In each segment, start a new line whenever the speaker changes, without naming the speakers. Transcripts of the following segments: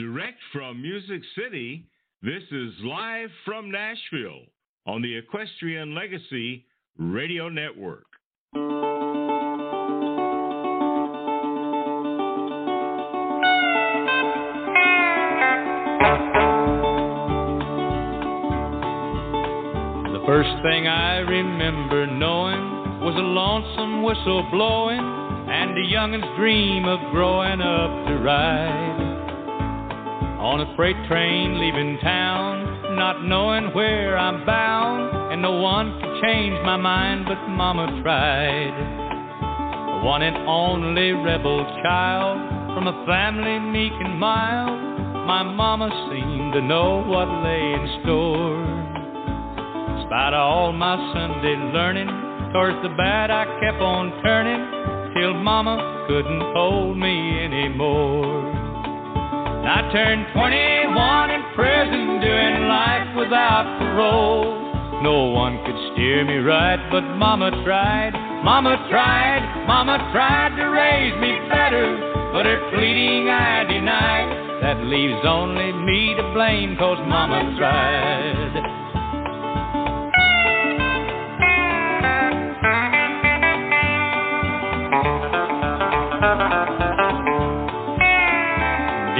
Direct from Music City, this is live from Nashville on the Equestrian Legacy Radio Network.
The first thing I remember knowing was a lonesome whistle blowing and a youngin's dream of growing up to ride on a freight train leaving town, not knowing where I'm bound, and no one could change my mind, but Mama tried. One and only rebel child from a family meek and mild, my Mama seemed to know what lay in store. In spite of all my Sunday learning, towards the bad I kept on turning, till Mama couldn't hold me anymore. I turned 21 in prison, doing life without parole. No one could steer me right, but Mama tried, Mama tried, Mama tried to raise me better, but her pleading I denied. That leaves only me to blame, cause Mama tried.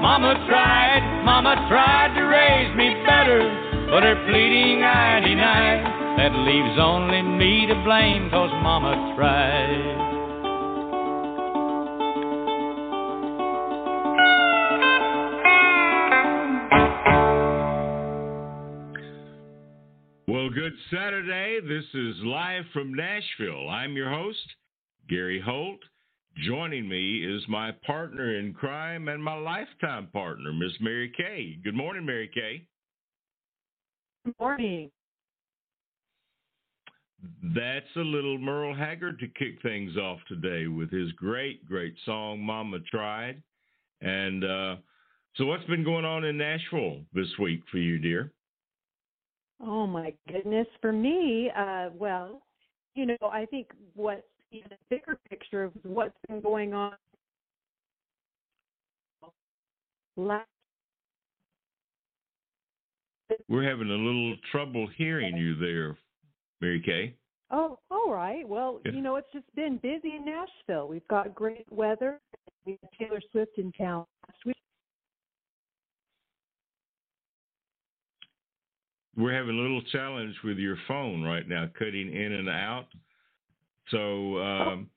Mama tried, Mama tried to raise me better, but her pleading I denied. That leaves only me to blame, cause Mama tried.
Well, good Saturday. This is live from Nashville. I'm your host, Gary Holt. Joining me is my partner in crime and my lifetime partner, Miss Mary Kaye. Good morning, Mary Kaye.
Good morning.
That's a little Merle Haggard to kick things off today with his great, great song, Mama Tried. And uh, so, what's been going on in Nashville this week for you, dear?
Oh, my goodness. For me, uh, well, you know, I think what the bigger picture of what's been going on last
We're having a little trouble hearing you there, Mary Kaye.
Oh, all right. Well,
Yeah.
you know, it's just been busy in Nashville. We've got great weather. We had Taylor Swift in town last week.
We're having a little challenge with your phone right now, cutting in and out. So um,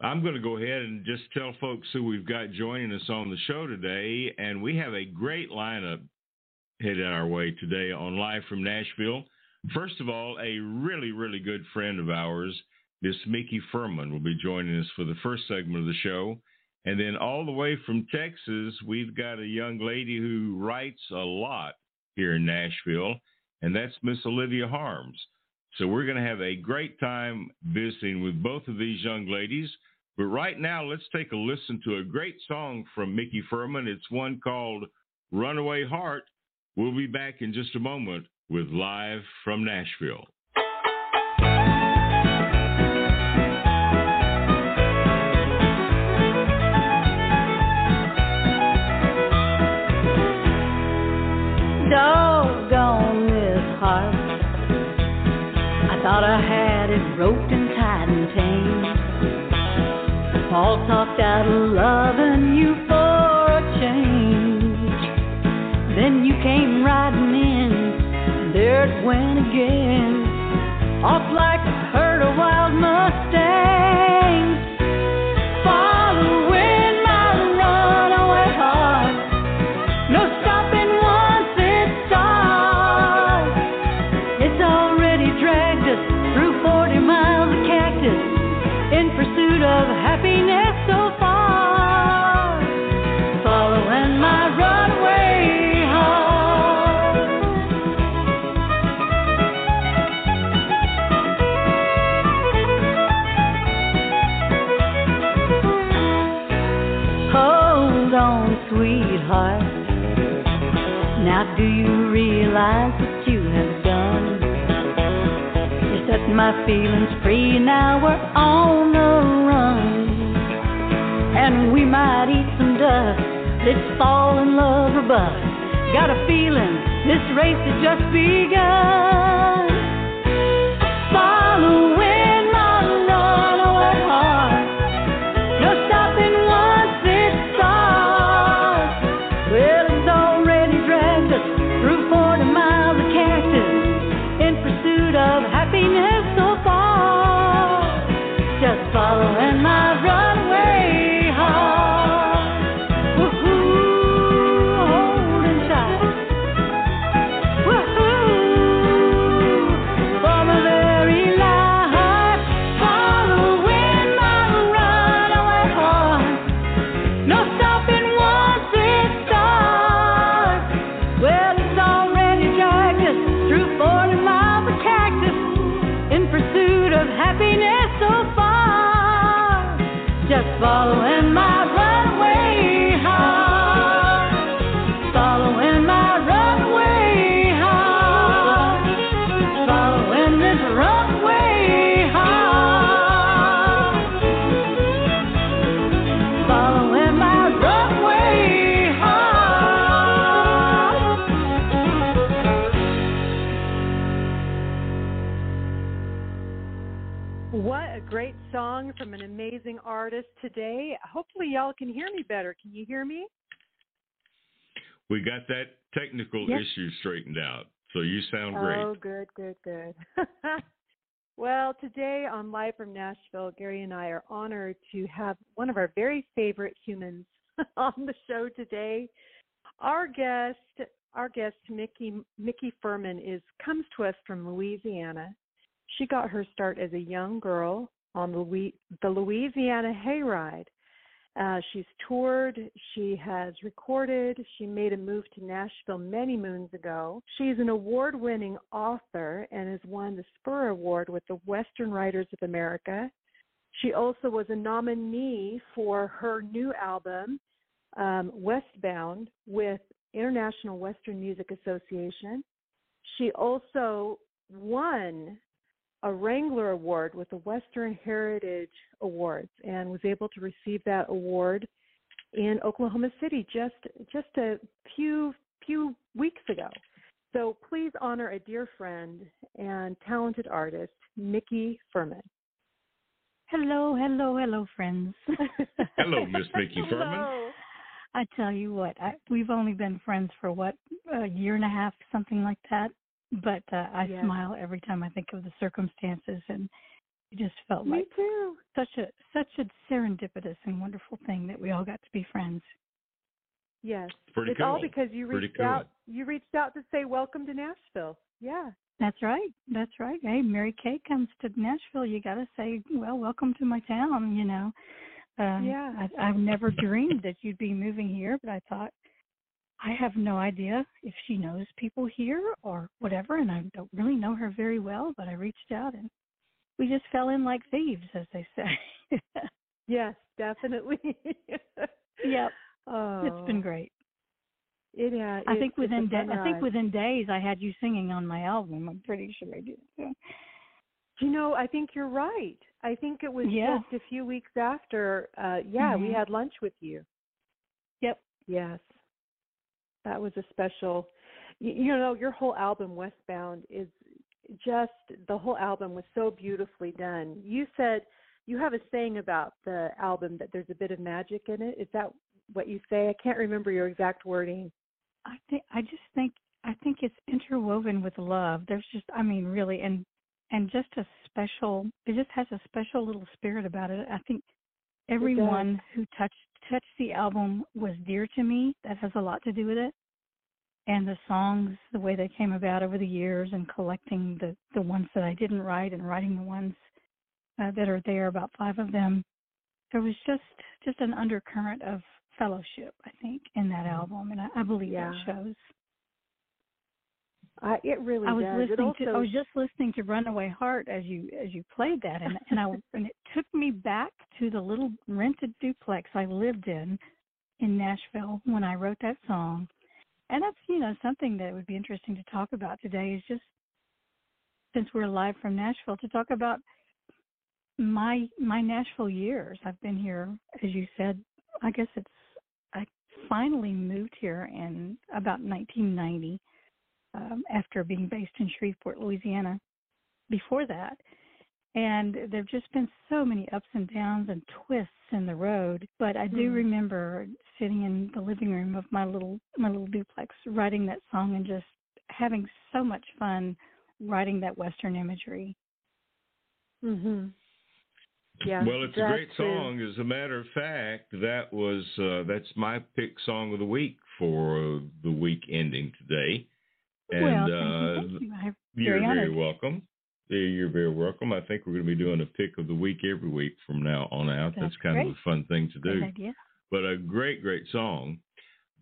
I'm going to go ahead and just tell folks who we've got joining us on the show today. And we have a great lineup headed our way today on Live from Nashville. First of all, a really, really good friend of ours, Miss Micki Fuhrman, will be joining us for the first segment of the show. And then all the way from Texas, we've got a young lady who writes a lot here in Nashville, and that's Miss Olivia Harms. So we're going to have a great time visiting with both of these young ladies. But right now, let's take a listen to a great song from Micki Fuhrman. It's one called Runaway Heart. We'll be back in just a moment with Live from Nashville.
Paul talked out of loving you for a change. Then you came riding in, there it went again. Off like a herd of wild mustangs. What you have done? You set my feelings free, now we're on the run. And we might eat some dust, let's fall in love or bust. Got a feeling this race has just begun.
Today. Hopefully, y'all can hear me better. Can you hear me?
We got that technical
Yes.
issue straightened out, so you sound great.
Oh, good, good, good. well, today on Live from Nashville, Gary and I are honored to have one of our very favorite humans on the show today. Our guest, our guest Micki Micki Fuhrman is comes to us from Louisiana. She got her start as a young girl on the Louisiana Hayride. Uh, she's toured, she has recorded, she made a move to Nashville many moons ago. She's an award winning author and has won the Spur Award with the Western Writers of America. She also was a nominee for her new album, um, Westbound, with International Western Music Association. She also won a Wrangler Award with the Western Heritage Awards and was able to receive that award in Oklahoma City just just a few few weeks ago. So please honor a dear friend and talented artist, Micki Fuhrman.
Hello, hello, hello, friends.
Hello, Miss Micki Fuhrman.
Hello.
I tell you what, I, we've only been friends for what a year and a half, something like that. But uh, I
Yes.
smile every time I think of the circumstances, and it just felt
Me
like
too.
such a such a serendipitous and wonderful thing that we all got to be friends.
Yes.
Pretty
it's
cool.
all because you reached
cool.
out you reached out to say welcome to Nashville. Yeah.
That's right. That's right. Hey, Mary Kaye comes to Nashville. You got to say, well, welcome to my town. You know. Uh,
Yeah.
I, I've never dreamed that you'd be moving here, but I thought I have no idea if she knows people here or whatever, and I don't really know her very well. But I reached out, and we just fell in like thieves, as they say.
Yes, definitely.
yep,
oh,
it's been great.
It has.
I think
it's- it's a
within da- I think within days I had you singing on my album. I'm pretty sure I did. So.
You know, I think you're right. I think it was
Yeah.
just a few weeks after. uh Yeah, we
Mhm.
had lunch with you.
Yep.
Yes, that was a special. You, you know, your whole album Westbound is just the whole album was so beautifully done. You said you have a saying about the album that there's a bit of magic in it. Is that what you say? I can't remember your exact wording.
I think I just think I think it's interwoven with love. There's just I mean really and and just a special it just has a special little spirit about it. I think everyone who touched touched the album was dear to me. That has a lot to do with it. And the songs, the way they came about over the years and collecting the the ones that I didn't write and writing the ones uh, that are there about five of them. There was just just an undercurrent of fellowship, I think, in that album, and I, I believe
Yeah.
that shows.
I, it really
I was
does.
Listening
also,
to I was just listening to Runaway Heart as you as you played that and and I and it took me back to the little rented duplex I lived in in Nashville when I wrote that song. And that's you know know, something that would be interesting to talk about today is just since we're live from Nashville to talk about my my Nashville years. I've been here, as you said. I guess it's I finally moved here in about 1990 um, after being based in Shreveport, Louisiana. Before that, and there've just been so many ups and downs and twists in the road. But I do
Mm.
remember sitting in the living room of my little my little duplex, writing that song and just having so much fun writing that Western imagery.
Mhm. Yeah.
well, it's a great
too.
song. As a matter of fact, that was uh, that's my pick song of the week for uh, the week ending today. And
well,
uh,
thank you, thank you.
you're
very
welcome. You're very welcome. I think we're going to be doing a pick of the week every week from now on out. That's,
That's
kind of a fun thing to do.
Great idea.
But a great, great song.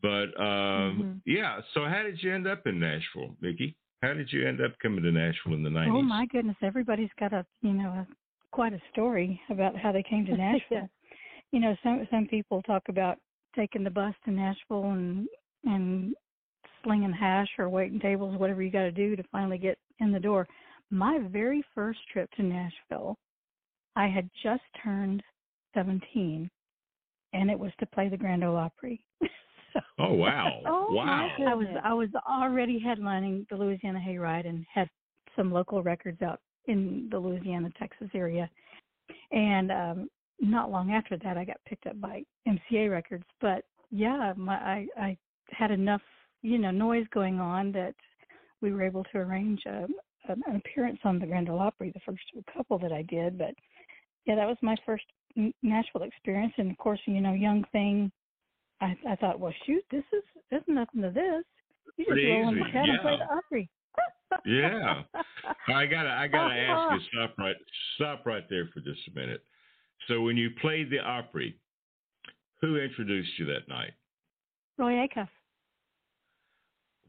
But um,
Mhm.
yeah, so how did you end up in Nashville, Micki? How did you end up coming to Nashville in the 90s?
Oh my goodness, everybody's got a you know a, quite a story about how they came to Nashville.
Yeah.
You know, some some people talk about taking the bus to Nashville and and slinging hash or waiting tables, whatever you got to do to finally get in the door. My very first trip to Nashville, I had just turned 17, and it was to play the Grand Ole Opry. so
Oh wow!
Oh,
wow!
I was I was already headlining the Louisiana Hayride and had some local records out in the Louisiana Texas area, and um, not long after that I got picked up by MCA Records. But yeah, my I I had enough you know noise going on that we were able to arrange a, an appearance on the Grand Ole Opry, the first couple that I did. But yeah, that was my first Nashville experience, and of course you know young thing. I I thought, well, shoot, this is there's nothing to this. You just roll in the
easy,
cab and play
yeah.
the Opry.
Yeah. I gotta, I gotta
Uh-huh.
ask you, stop right, stop right there for just a minute. So when you played the Opry, who introduced you that night?
Roy Acuff.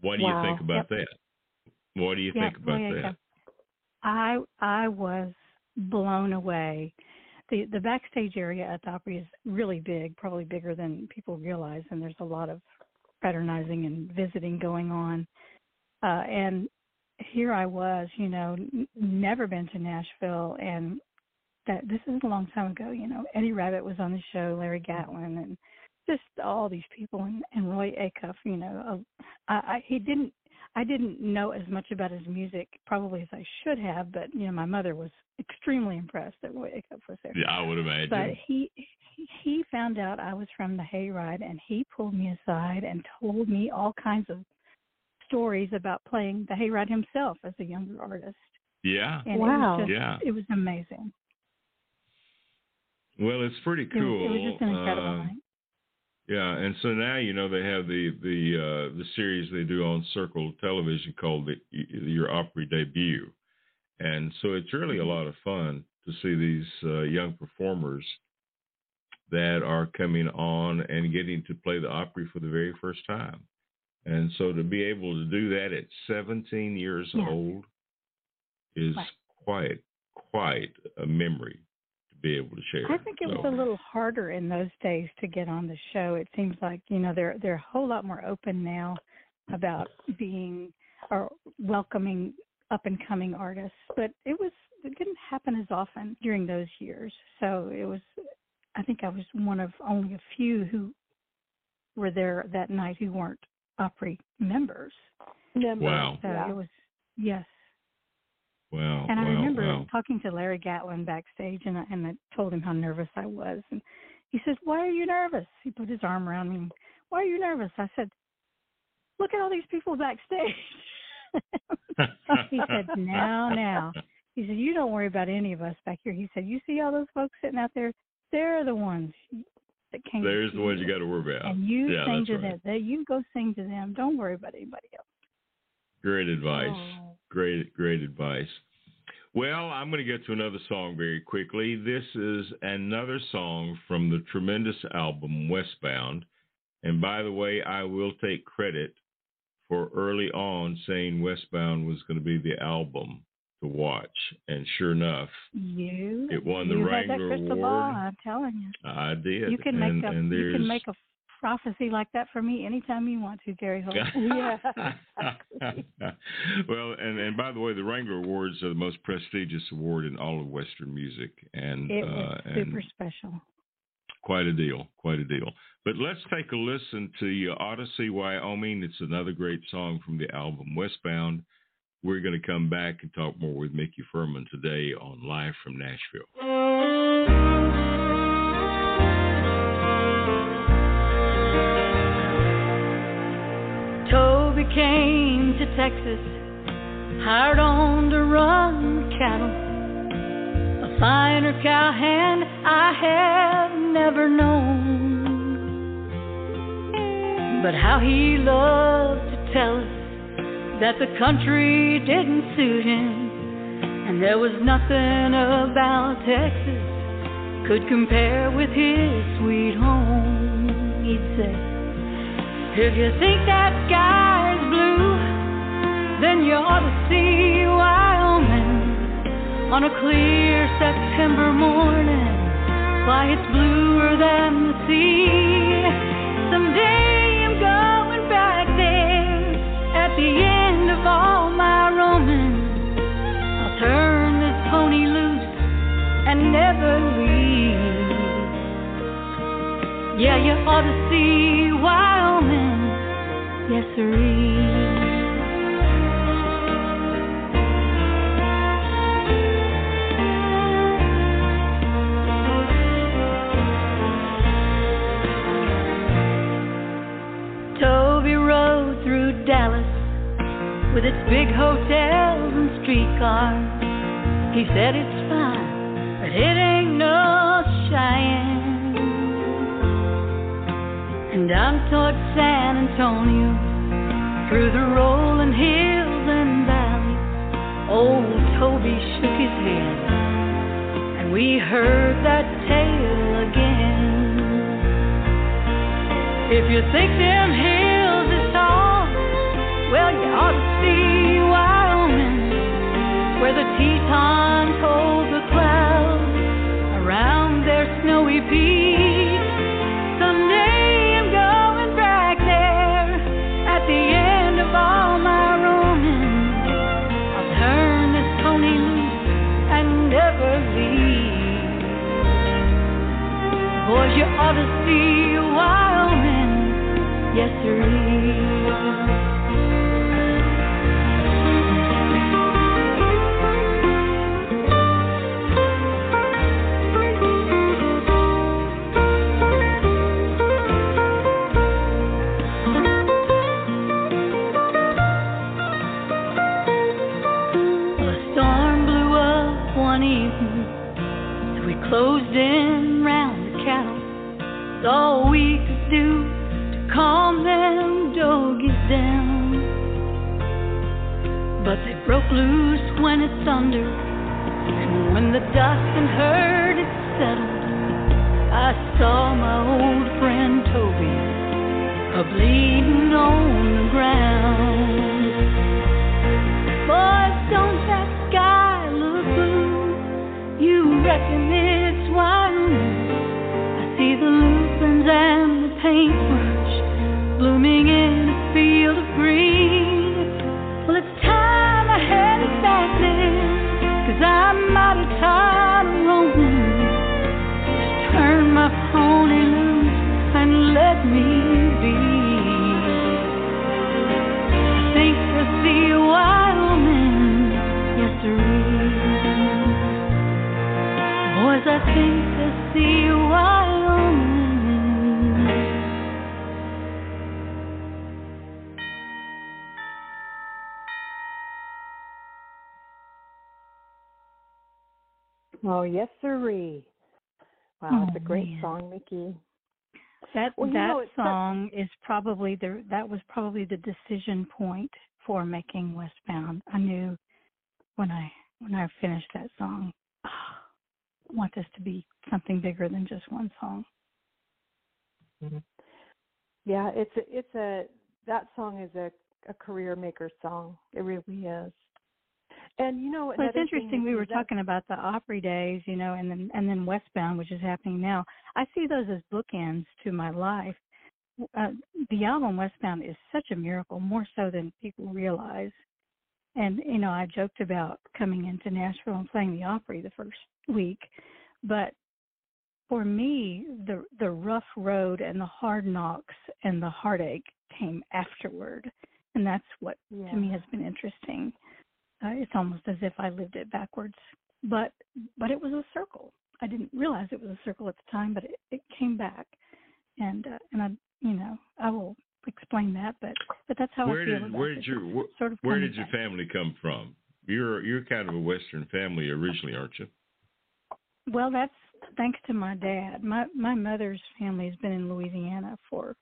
What do
Wow.
you think about that? What do you
Yeah,
think about
Roy
that?
I I was blown away. The the backstage area at the Opry is really big, probably bigger than people realize, and there's a lot of fraternizing and visiting going on. Uh, and here I was, you know, n- never been to Nashville, and that this is a long time ago. You know, Eddie Rabbitt was on the show, Larry Gatlin, and just all these people, and, and Roy Acuff. You know, uh, I, I he didn't I didn't know as much about his music probably as I should have, but you know, my mother was extremely impressed that Roy Acuff was there.
Yeah, I would imagine.
But he he found out I was from the Hayride, and he pulled me aside and told me all kinds of stories about playing the Hayride himself as a younger artist.
yeah.
And
Wow.
it just,
Yeah.
it was amazing.
Well, it's pretty
It was,
cool.
it was just an incredible
Uh,
night.
Yeah, and so now you know they have the the uh, the series they do on Circle Television called the, Your Opry Debut, and so it's really a lot of fun to see these uh, young performers that are coming on and getting to play the Opry for the very first time, and so to be able to do that at 17 years
Yeah.
old is
Right.
quite quite a memory be able to share.
I think it was a little harder in those days to get on the show. It seems like you know they're they're a whole lot more open now about being or welcoming up and coming artists, but it was it didn't happen as often during those years. So it was I think I was one of only a few who were there that night who weren't Opry members.
Members,
Wow.
So
yeah.
it was yes.
Wow.
And I
wow,
remember
wow.
talking to Larry Gatlin backstage, and I, and I told him how nervous I was. And he said, "Why are you nervous?" He put his arm around me. Why are you nervous? I said, "Look at all these people backstage." he said, "Now, now." He said, "You don't worry about any of us back here." He said, "You see all those folks sitting out there? They're the ones that came." to
There's the ones you got to worry about.
And you
yeah,
sing to
right.
them. You go sing to them. Don't worry about anybody else.
Great advice.
Oh.
Great, great advice. Well, I'm going to get to another song very quickly. This is another song from the tremendous album Westbound. And by the way, I will take credit for early on saying Westbound was going to be the album to watch. And sure enough,
You
It won the Wrangler Award.
ball. I'm telling you.
I did.
You can make
and,
a
and
you can make a prophecy like that for me anytime you want to, Gary Holt.
yeah.
well, and and by the way, the Wrangler Awards are the most prestigious award in all of Western music, and
it was
uh,
super special.
quite a deal, quite a deal. But let's take a listen to Ought to See Wyoming. It's another great song from the album Westbound. We're going to come back and talk more with Micki Fuhrman today on Live from Nashville.
Texas, hired on to run cattle. A finer cowhand I have never known. But how he loved to tell us that the country didn't suit him, and there was nothing about Texas could compare with his sweet home. He'd say. If you think that sky's blue, then you ought to see Wyoming on a clear September morning. Why, it's bluer than the sea. Someday I'm going back there at the end of all my roaming. I'll turn this pony loose and never leave. Yeah, you ought to see Wyoming, yes sirree. With its big hotels and streetcars. He said it's fine, but it ain't no Cheyenne. And down toward San Antonio, through the rolling hills and valleys, old Toby shook his head, and we heard that tale again. If you think them hills well, you ought to see Wyoming, where the Tetons hold the clouds around their snowy peaks. Someday I'm going back there at the end of all my roaming. I'll turn this pony loose and never leave. Boys, you ought to see Wyoming, yes sirree. Loose when it thundered, and when the dust and hurt had settled, I saw my old friend Toby a bleeding on the ground. Boys, don't that sky look blue? You reckon it's Wyoming? I see the lupins and the paintbrush blooming in a field of green.
Oh, yes, sirree. Wow, it's a
Oh,
great
man.
song, Micki.
That
Well, you
that
know, it's such-
song is probably the that was probably the decision point for making Westbound. I knew when I when I finished that song, "Ah, I want this to be something bigger than just one song.
Yeah, it's a, it's a that song is a a career maker song. It really is. And you know,
Well, it's interesting. We were
that-
talking about the Opry days, you know, and then and then Westbound, which is happening now. I see those as bookends to my life uh, the album Westbound is such a miracle, more so than people realize. And you know, I joked about coming into Nashville and playing the Opry the first week, but for me, the the rough road and the hard knocks and the heartache came afterward, and that's what
yeah.
to me has been interesting. Uh, it's almost as if I lived it backwards, but but it was a circle. I didn't realize it was a circle at the time, but it, it came back, and uh, and I you know I will explain that, but but that's how
where
I feel
did
about
where
it.
did your where,
sort of
where did your
back.
family come from? You're you're kind of a Western family originally, aren't you?
Well, that's thanks to my dad. My my mother's family has been in Louisiana for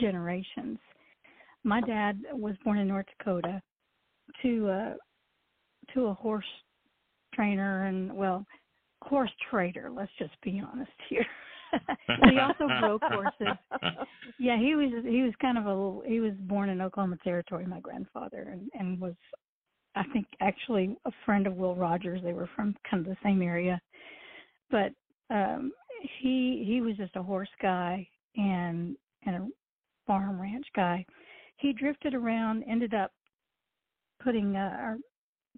generations. My dad was born in North Dakota to uh to a horse trainer and well, horse trader, let's just be honest here. he also broke horses. Yeah, he was he was kind of a he was born in Oklahoma Territory, my grandfather, and and was I think actually a friend of Will Rogers. They were from kind of the same area, but um he he was just a horse guy and and a farm ranch guy. He drifted around, ended up putting uh, or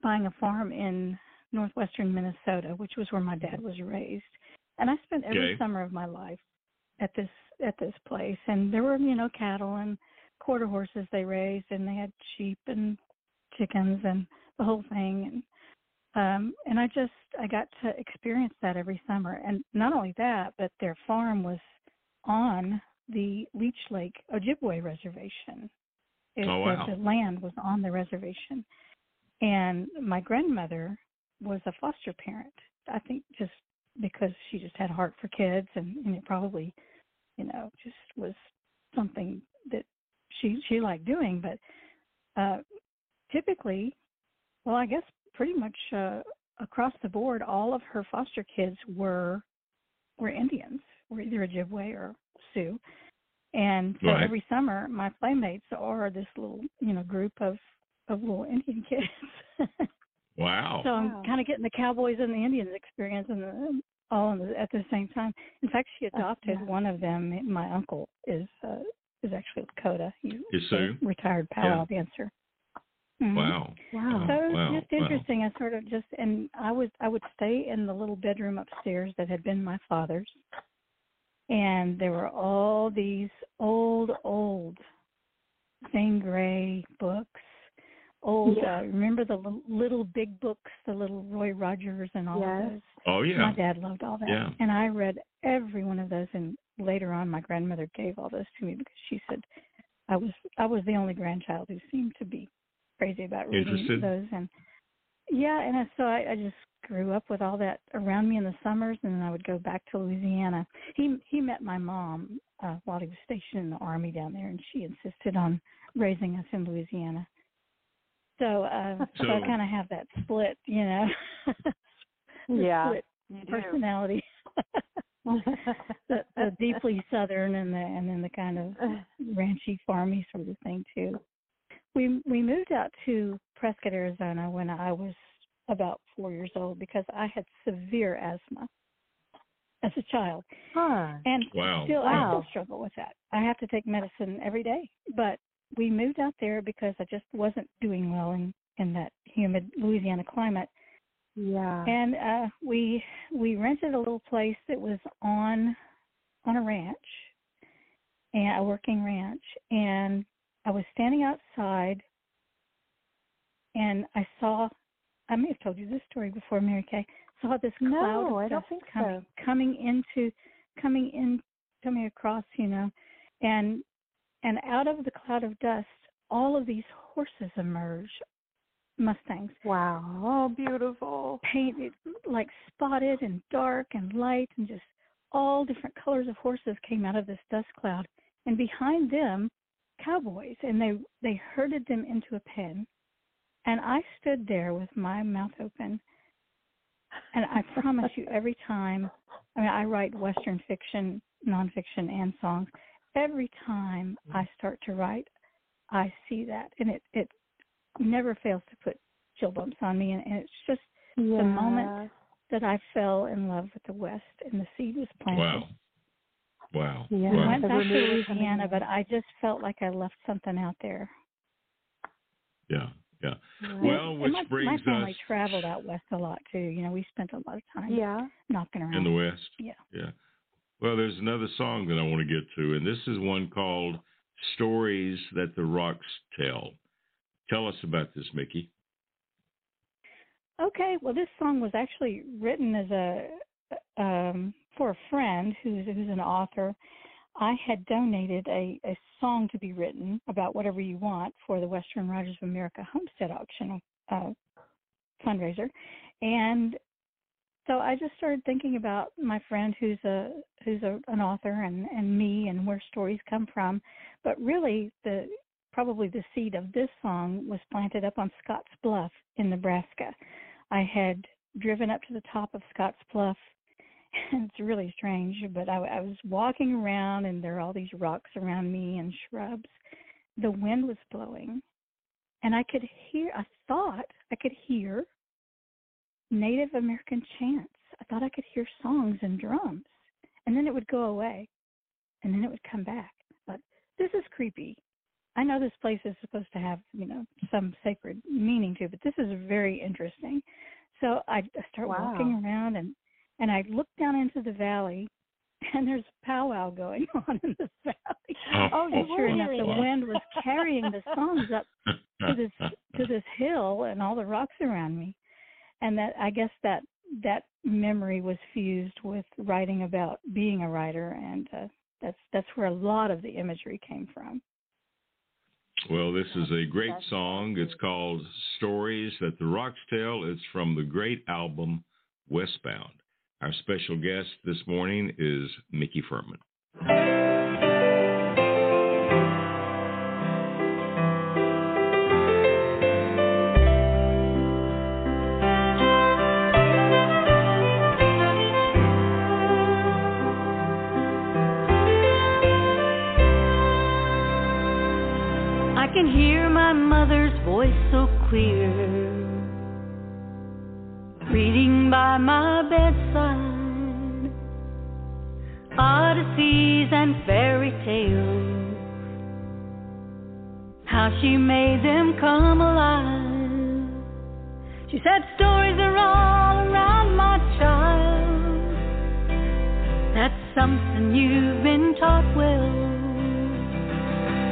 buying a farm in northwestern Minnesota, which was where my dad was raised. And I spent every
Okay.
summer of my life at this at this place and there were, you know, cattle and quarter horses they raised and they had sheep and chickens and the whole thing and um and I just I got to experience that every summer. And not only that, but their farm was on the Leech Lake Ojibwe reservation. It,
Oh, wow.
the, the land was on the reservation. And my grandmother was a foster parent. I think just because she just had a heart for kids and, and it probably, you know, just was something that she she liked doing. But uh typically well I guess pretty much uh across the board all of her foster kids were were Indians, were either Ojibwe or Sioux. And so
Right.
every summer my playmates are this little, you know, group of of little Indian kids.
Wow.
So I'm kind of getting the Cowboys and the Indians experience and the, all in the, at the same time. In fact, she
That's
adopted
nice.
one of them. My uncle is uh, is actually Lakota. He's
Is
a
Sioux?
retired
Yeah.
powwow dancer. Mhm.
Wow.
Wow.
So it was
Wow,
just
wow.
interesting. I sort of just and I was I would stay in the little bedroom upstairs that had been my father's, and there were all these old old Zane Grey books. Old,
Yeah.
uh, remember the little, little big books, the little Roy Rogers and all
Yes.
of those.
Oh yeah.
My dad loved all that,
Yeah.
and I read every one of those. And later on, my grandmother gave all those to me because she said I was I was the only grandchild who seemed to be crazy about reading
Interested?
those. And yeah, and I- so I, I just grew up with all that around me in the summers, and then I would go back to Louisiana. He he met my mom uh, while he was stationed in the army down there, and she insisted on raising us in Louisiana. So, uh, so, I kind of have that split, you know.
Yeah.
split
You
personality. the, the deeply southern and the and then the kind of ranchy farmy sort of thing too. We we moved out to Prescott, Arizona when I was about four years old because I had severe asthma as a child.
Huh.
And
Wow.
still I still struggle with that. I have to take medicine every day. But we moved out there because I just wasn't doing well in in that humid Louisiana climate
Yeah.
and uh we we rented a little place that was on on a ranch and a working ranch and i was standing outside and i saw i may have told you this story before mary kaye saw this cloud
No,
of
I don't think
coming
so.
coming into coming in coming across you know and and out of the cloud of dust all of these horses emerge mustangs
Wow. Oh, beautiful.
painted like spotted and dark and light and just all different colors of horses came out of this dust cloud and behind them cowboys and they they herded them into a pen and i stood there with my mouth open and i promise you every time i mean i write western fiction nonfiction and songs every time hmm. i start to write i see that and it it never fails to put chill bumps on me and, and it's just
Yeah.
moment that I fell in love with the West and the seed was planted.
Wow. Wow.
Yeah.
wow.
I went back to Louisiana, but I just felt like I left something out there.
Yeah. Yeah.
in.
Well, which
my,
brings
my family
us
traveled out west a lot too. You know, we spent a lot of time
yeah.
knocking around.
in the West.
Yeah.
Yeah. Well, there's another song that I want to get to, and this is one called Stories That the Rocks Tell. Tell us about this, Micki.
Okay, well, this song was actually written as a um, for a friend who's who's an author. I had donated a, a song to be written about whatever you want for the Western Writers of America Homestead Auction uh, fundraiser, and so I just started thinking about my friend who's a who's a, an author and and me and where stories come from, but really the probably the seed of this song was planted up on Scotts Bluff in Nebraska. I had driven up to the top of Scotts Bluff, it's really strange, but I, I was walking around and there are all these rocks around me and shrubs. The wind was blowing, and I could hear, I thought I could hear Native American chants. I thought I could hear songs and drums, and then it would go away, and then it would come back. But this is creepy. I know this place is supposed to have, you know, some sacred meaning to it, but this is very interesting. So I, start
Wow.
walking around and and I look down into the valley, and there's a powwow going on in the valley.
Oh, you
And sure
were
enough, the
it.
wind was carrying the songs up to this to this hill and all the rocks around me, and that I guess that that memory was fused with writing about being a writer, and uh, that's that's where a lot of the imagery came from.
Well, this is a great song. It's called Stories That the Rocks Tell. It's from the great album Westbound. Our special guest this morning is
Micki Fuhrman. How she made them come alive. She said stories are all around my child. That's something you've been taught well.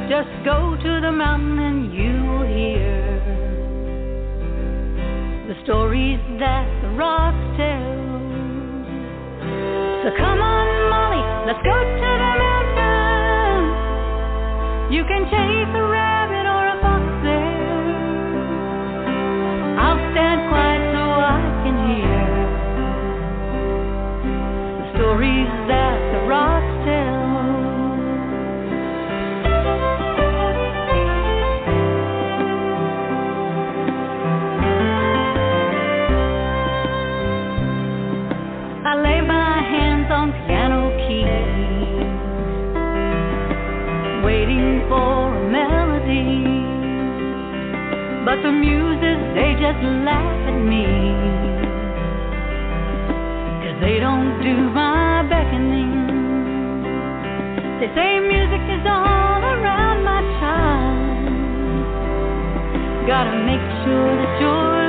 Just go to the mountain and you'll hear the stories that the rocks tell. So come on, Molly, let's go to the mountain. You can chase a muses, they just laugh at me. Cause they don't do my beckoning. They say music is all around my child. Gotta make sure that you're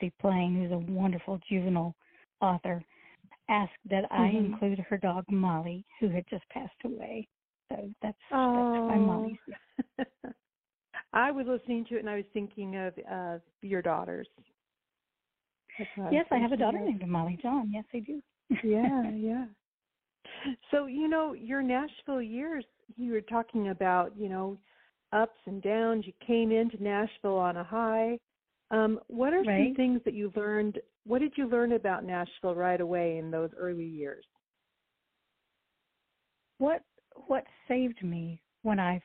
Nancy Plain, who's a wonderful juvenile author, asked that I
Mhm.
include her dog Molly, who had just passed away. So that's that's why
Oh.
Molly's
I was listening to it and I was thinking of uh, your daughters. Was
Yes, I have a daughter
of.
named Molly John. Yes, I do.
yeah, yeah. So, you know, your Nashville years, you were talking about, you know, ups and downs. You came into Nashville on a high. Um, what are some things that you learned? What did you learn about Nashville right away in those early years?
what what saved me when I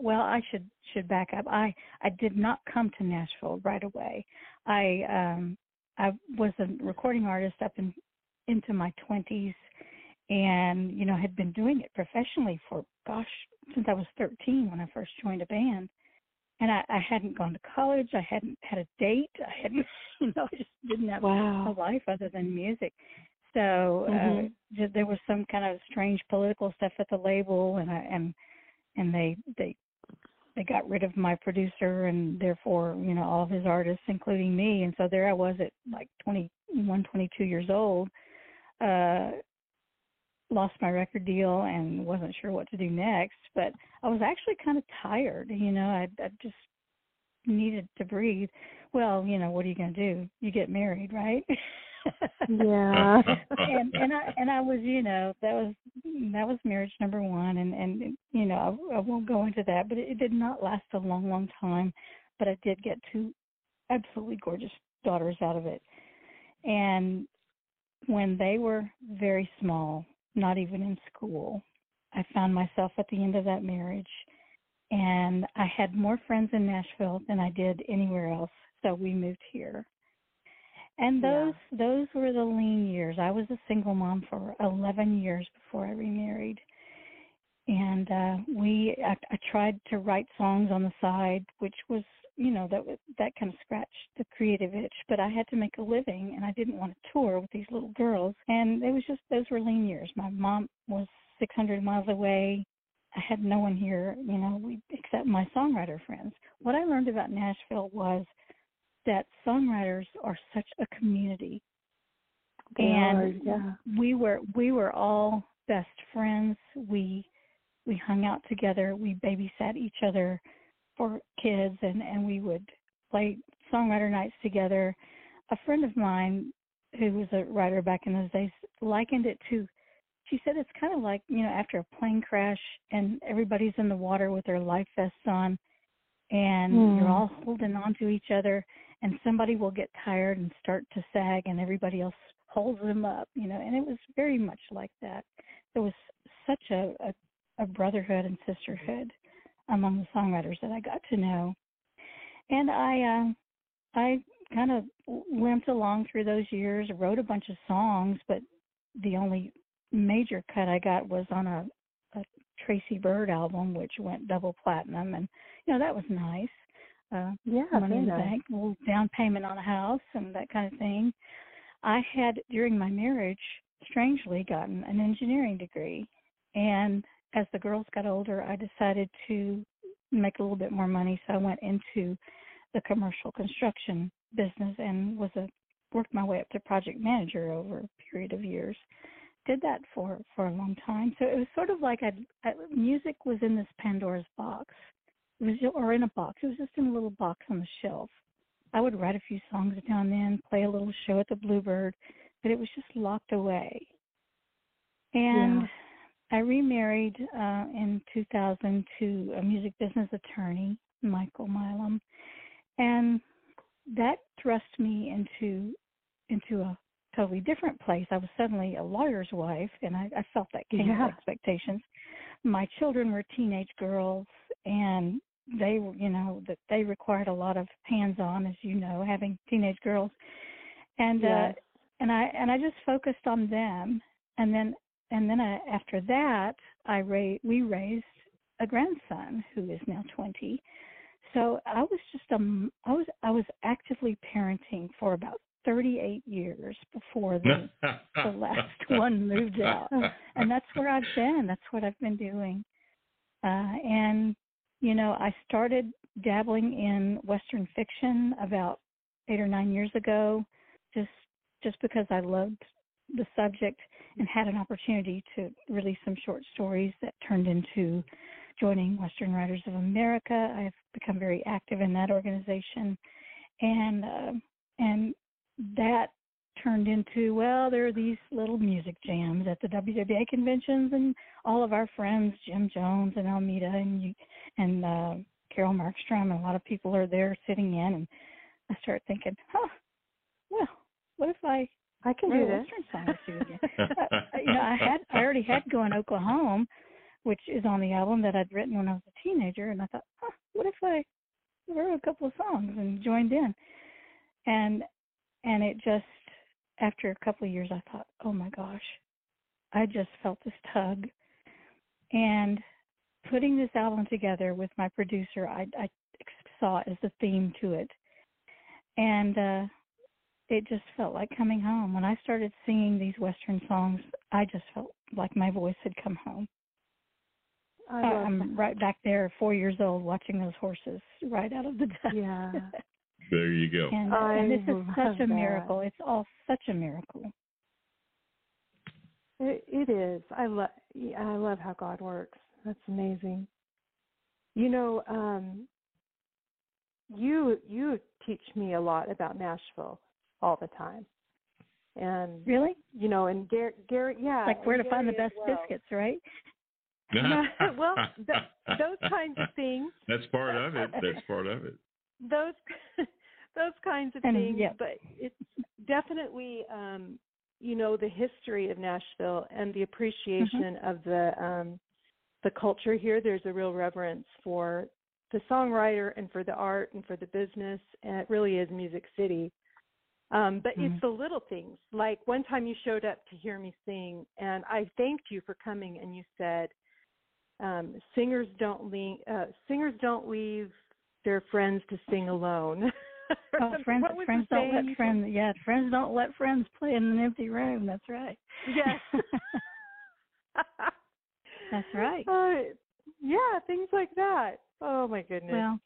well I should should back up I I did not come to Nashville right away I um I was a recording artist up in into my 20s and you know had been doing it professionally for gosh since I was 13 when I first joined a band and I I hadn't gone to college I hadn't had a date I hadn't you know I just didn't have a life other than music. So uh,
Mhm.
ju- there was some kind of strange political stuff at the label, and I, and and they they they got rid of my producer, and therefore you know all of his artists, including me. And so there I was at like twenty one, twenty two years old. Uh, lost my record deal and wasn't sure what to do next. But I was actually kind of tired. You know, I I just needed to breathe. Well, you know, what are you going to do? You get married, right?
Yeah.
and and I and I was, you know, that was that was marriage number one, and and you know, I, I won't go into that, but it, it did not last a long, long time. But I did get two absolutely gorgeous daughters out of it, and when they were very small, not even in school, I found myself at the end of that marriage, and I had more friends in Nashville than I did anywhere else. So we moved here. And
Yeah.
those those were the lean years. I was a single mom for 11 years before I remarried. And uh we I, I tried to write songs on the side, which was, you know, that was, that kind of scratched the creative itch, but I had to make a living and I didn't want to tour with these little girls. And it was just those were lean years. My mom was 600 miles away. I had no one here, you know, we except my songwriter friends. What I learned about Nashville was that songwriters are such a community
They
and
are, yeah.
we were we were all best friends we we hung out together we babysat each other for kids and and we would play songwriter nights together. A friend of mine who was a writer back in those days likened it to she said it's kind of like you know after a plane crash and everybody's in the water with their life vests on and
Hmm.
you're all holding on to each other and somebody will get tired and start to sag and everybody else holds them up you know and it was very much like that. There was such a a, a brotherhood and sisterhood among the songwriters that i got to know and i uh i kind of limped along through those years wrote a bunch of songs but the only major cut i got was on a, a Tracy Byrd album, which went double platinum, and you know that was nice. Uh,
yeah,
money in the
nice.
bank, a little down payment on a house, and that kind of thing. I had during my marriage, strangely, gotten an engineering degree, and as the girls got older, I decided to make a little bit more money, so I went into the commercial construction business and was a worked my way up to project manager over a period of years. Did that for for a long time. So it was sort of like I, I music was in this Pandora's box. It was or in a box. It was just in a little box on the shelf. I would write a few songs now and then, play a little show at the Bluebird, but it was just locked away. And
Yeah.
I remarried uh, in 2000 to a music business attorney, Michael Milam, and that thrust me into into a totally different place. I was suddenly a lawyer's wife, and I, I felt that came
Yeah.
with expectations. My children were teenage girls, and they were, you know, that they required a lot of hands-on, as you know, having teenage girls, and uh, and I and I just focused on them, and then and then I, after that, I ra- we raised a grandson who is now 20. So I was just um I was I was actively parenting for about 38 years before the the last one moved out. and that's where I've been. That's what I've been doing. Uh, and you know, I started dabbling in Western fiction about eight or nine years ago, just just because I loved the subject and had an opportunity to release some short stories that turned into joining Western Writers of America. I've become very active in that organization, and uh, and that turned into well, there are these little music jams at the WWA conventions, and all of our friends, Jim Jones and Almeida and and uh, Carol Markstrom, and a lot of people are there sitting in, and I start thinking, huh, well, what if I
I can do
a
this.
Western song or two again? Uh, you know, I had I already had Going Oklahoma, which is on the album that I'd written when I was a teenager, and I thought, huh, what if I wrote a couple of songs and joined in? And and it just after a couple of years, I thought, oh my gosh, I just felt this tug, and putting this album together with my producer, I, I saw as the theme to it, and uh, it just felt like coming home. When I started singing these Western songs, I just felt like my voice had come home.
I
I-
love
I'm right back there, four years old, watching those horses right out of the dust.
Yeah.
there you go.
and,
I
and this is such a
that.
miracle. It's all such a miracle.
It, it is. I love. I love how God works. That's amazing. You know, um, you you teach me a lot about Nashville all the time, and
Really?
you know, and Gary, Gary yeah,
like where
and
to find the best
well.
biscuits, right?
well, th- those kinds of things.
That's part of it. That's part of it.
those those kinds of
And,
things
yeah.
but it's definitely um you know the history of Nashville and the appreciation
Mm-hmm.
of the um the culture here there's a real reverence for the songwriter and for the art and for the business and it really is music city um but
Mhm.
it's the little things like one time you showed up to hear me sing and I thanked you for coming and you said um singers don't leave uh singers don't leave their friends to sing alone.
Oh, friends,
What was the
friends don't let friends. Yeah, friends don't let friends play in an empty room. That's right.
Yes.
That's right.
Uh, yeah, things like that. Oh my goodness.
Well,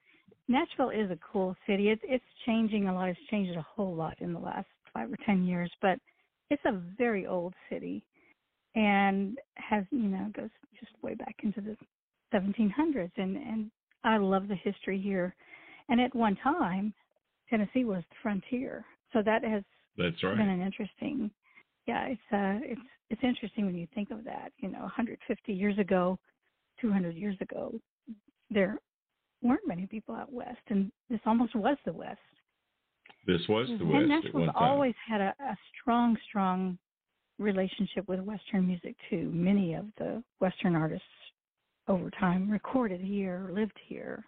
Nashville is a cool city. It's it's changing a lot. It's changed a whole lot in the last five or ten years, but it's a very old city, and has you know goes just way back into the 1700s. And and I love the history here. And at one time, Tennessee was the frontier, so that has
That's
been an interesting. Yeah, it's uh it's it's interesting when you think of that. You know, 150 years ago, 200 years ago, there weren't many people out west, and this almost was the West.
This was the West
and Nashville's
one time.
always had a, a strong, strong relationship with Western music too. Many of the Western artists over time recorded here, lived here,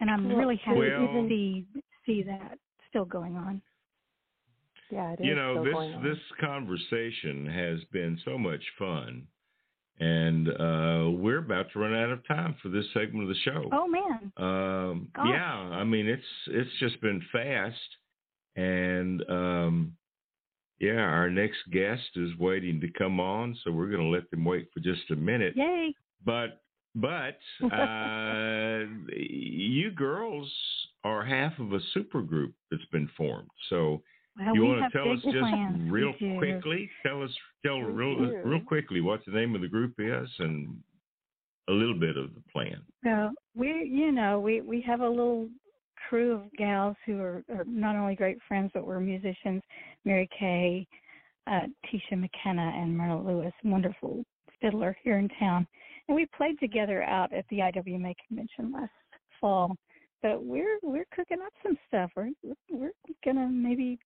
and I'm
Well,
really happy
Well-
to see see that still going on.
yeah, it is
you know
still
this
going on.
this conversation has been so much fun and uh, we're about to run out of time for this segment of the show.
Oh man.
Um, yeah, I mean it's it's just been fast, and um, yeah, our next guest is waiting to come on, so we're going to let them wait for just a minute.
Yay.
But but uh, you girls are half of a super group that's been formed. So
Well,
you want to tell us just real quickly? Tell us tell
We
real
do.
real quickly what the name of the group is and a little bit of the plan.
So we, you know, we we have a little crew of gals who are, are not only great friends, but we're musicians. Mary Kaye, uh, Tisha McKenna, and Myrna Lewis, wonderful fiddler here in town, and we played together out at the IWMA convention last fall. But we're we're cooking up some stuff. We're we're gonna maybe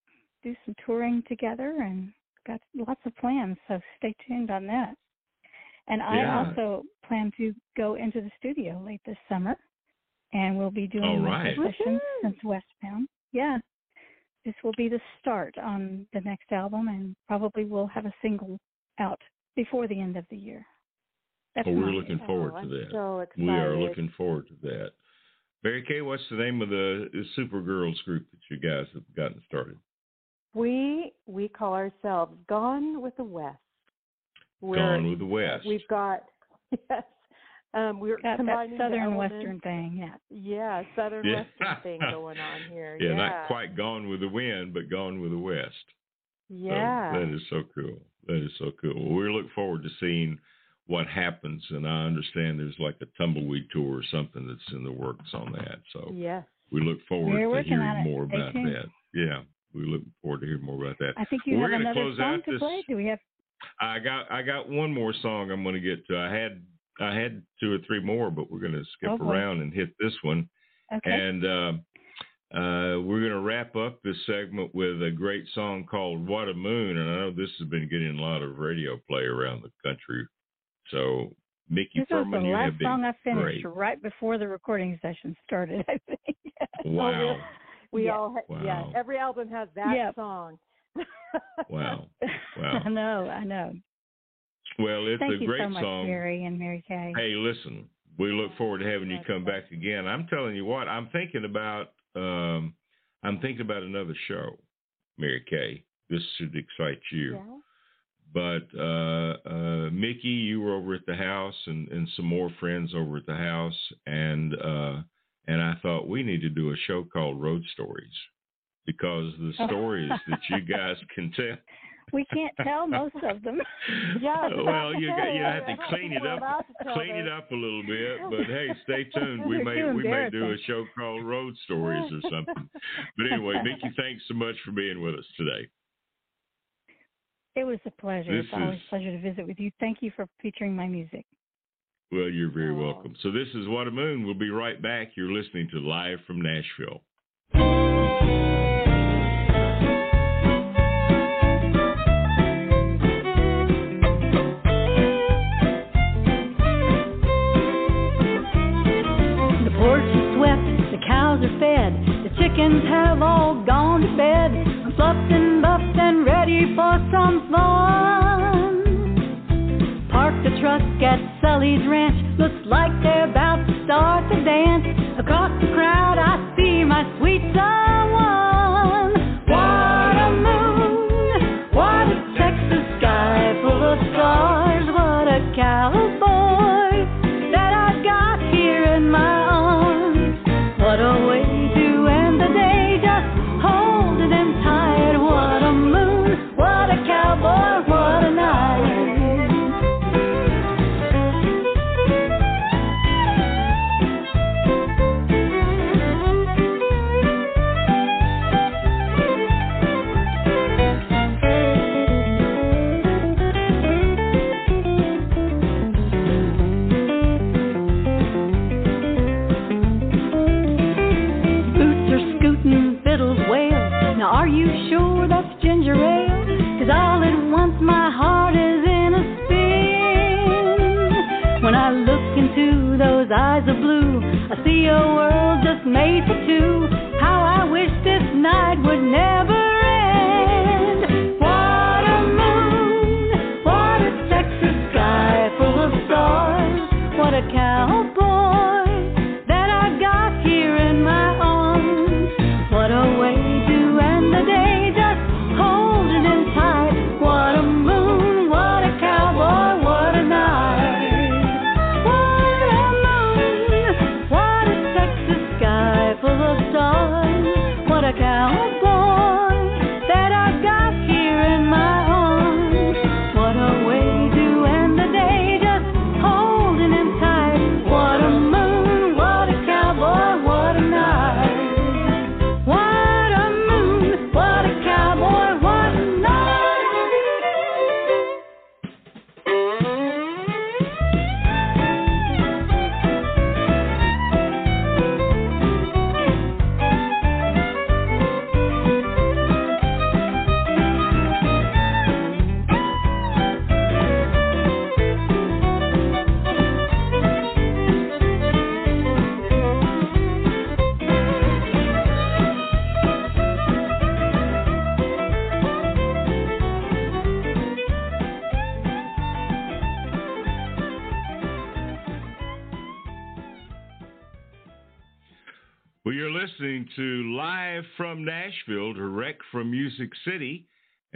do some touring together, and got lots of plans. So stay tuned on that. And I also plan to go into the studio late this summer, and we'll be doing
All right.
sessions
Woohoo.
since Westbound. Yeah, this will be the start on the next album, and probably we'll have a single out before the end of the year. That's
Well, we're looking
aim.
forward
oh,
to that.
so excited.
We are looking forward to that. Mary Kaye, what's the name of the the Super Girls group that you guys have gotten started?
We we call ourselves Gone with the West. We're,
Gone with the West.
We've got yes. Um, we're
Got that
combining the
southern
elements-
western thing. Yeah.
Yeah, southern
Yeah.
western thing going on here.
yeah,
Yeah,
not quite gone with the wind, but gone with the west. So
Yeah.
that is so cool. That is so cool. Well, we look forward to seeing what happens, and I understand there's like a tumbleweed tour or something that's in the works on that. So
yes.
we look forward
We're
to hearing more about that. Yeah, we look forward to hearing more about that.
I think you
Well,
have another
close
song
out
to
this-
play. Do we have?
I got I got one more song I'm going to get to. I had I had two or three more, but we're going to skip
Oh,
around and hit this one.
Okay.
And uh, uh, we're going to wrap up this segment with a great song called "What a Moon," and I know this has been getting a lot of radio play around the country. So, Micki
this was
Fuhrman,
the
you
last song I finished
great.
right before the recording session started. I think.
Wow,
We
Yeah.
all ha- yeah. Every album has that
Yep.
song.
wow. Wow.
I know. I know.
Well, it's
Thank
a
you
great
so much,
song.
Mary and Mary Kaye.
Hey, listen, we look forward to having you come back again. I'm telling you what, I'm thinking about um I'm thinking about another show, Mary Kaye. This should excite you.
Yeah.
But uh uh Micki, you were over at the house and, and some more friends over at the house and uh and I thought we need to do a show called Road Stories because the oh. stories that you guys can tell
We can't tell most of them.
Yeah,
well, you got you have to clean it up,
allowed to tell
clean it up a little bit. But hey, stay tuned. We may we may do a show called Road Stories or something. But anyway, Micki, thanks so much for being with us today.
It was a pleasure.
This
it's always
is-
a pleasure to visit with you. Thank you for featuring my music.
Well, you're very
Oh.
welcome. So this is What a Moon. We'll be right back. You're listening to Live from Nashville.
The porch is swept, the cows are fed, the chickens have all gone to bed. I'm fluffed and buffed and ready for some fun. Truck at Sully's Ranch, looks like they're about to start the dance. Across the crowd, I see my sweet someone. I see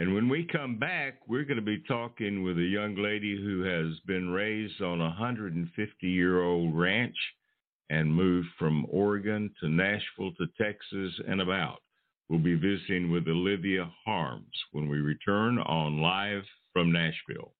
And when we come back, we're going to be talking with a young lady who has been raised on a 150 year old ranch and moved from Oregon to Nashville to Texas and about. We'll be visiting with Olivia Harms when we return on Live from Nashville.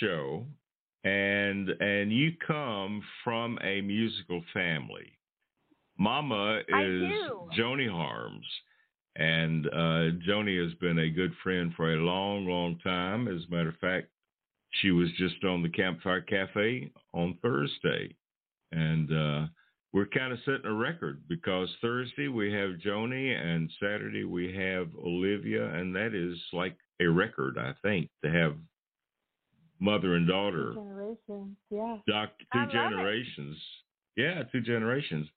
Show, and and you come from a musical family. Mama is Joni Harms, and uh, Joni has been a good friend for a long, long time. As a matter of fact, she was just on the Campfire Cafe on Thursday, and uh, we're kind of setting a record because Thursday we have Joni and Saturday we have Olivia, and that is like a record, I think, to have mother and daughter.
Two generations, yeah.
Doc, two generations. It. Yeah, two generations.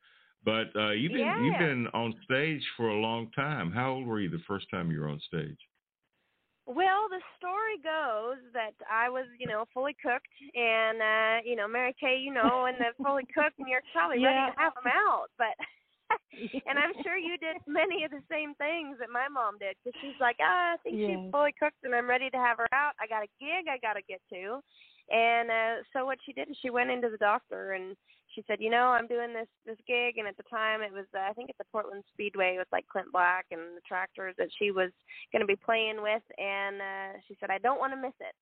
But uh, you've been yeah. you've been on stage for a long time. How old were you the first time you were on stage?
Well, the story goes that I was, you know, fully cooked, and uh, you know, Mary Kaye, you know, and the fully cooked, and you're probably yeah. ready to have them out, but and I'm sure you did many of the same things that my mom did because she's like, ah, I think she's fully cooked and I'm ready to have her out. I got a gig I got to get to. And uh, so what she did is she went into the doctor and she said, you know, I'm doing this this gig, and at the time it was uh, I think at the Portland Speedway with like Clint Black and the Tractors that she was going to be playing with, and uh, she said I don't want to miss it.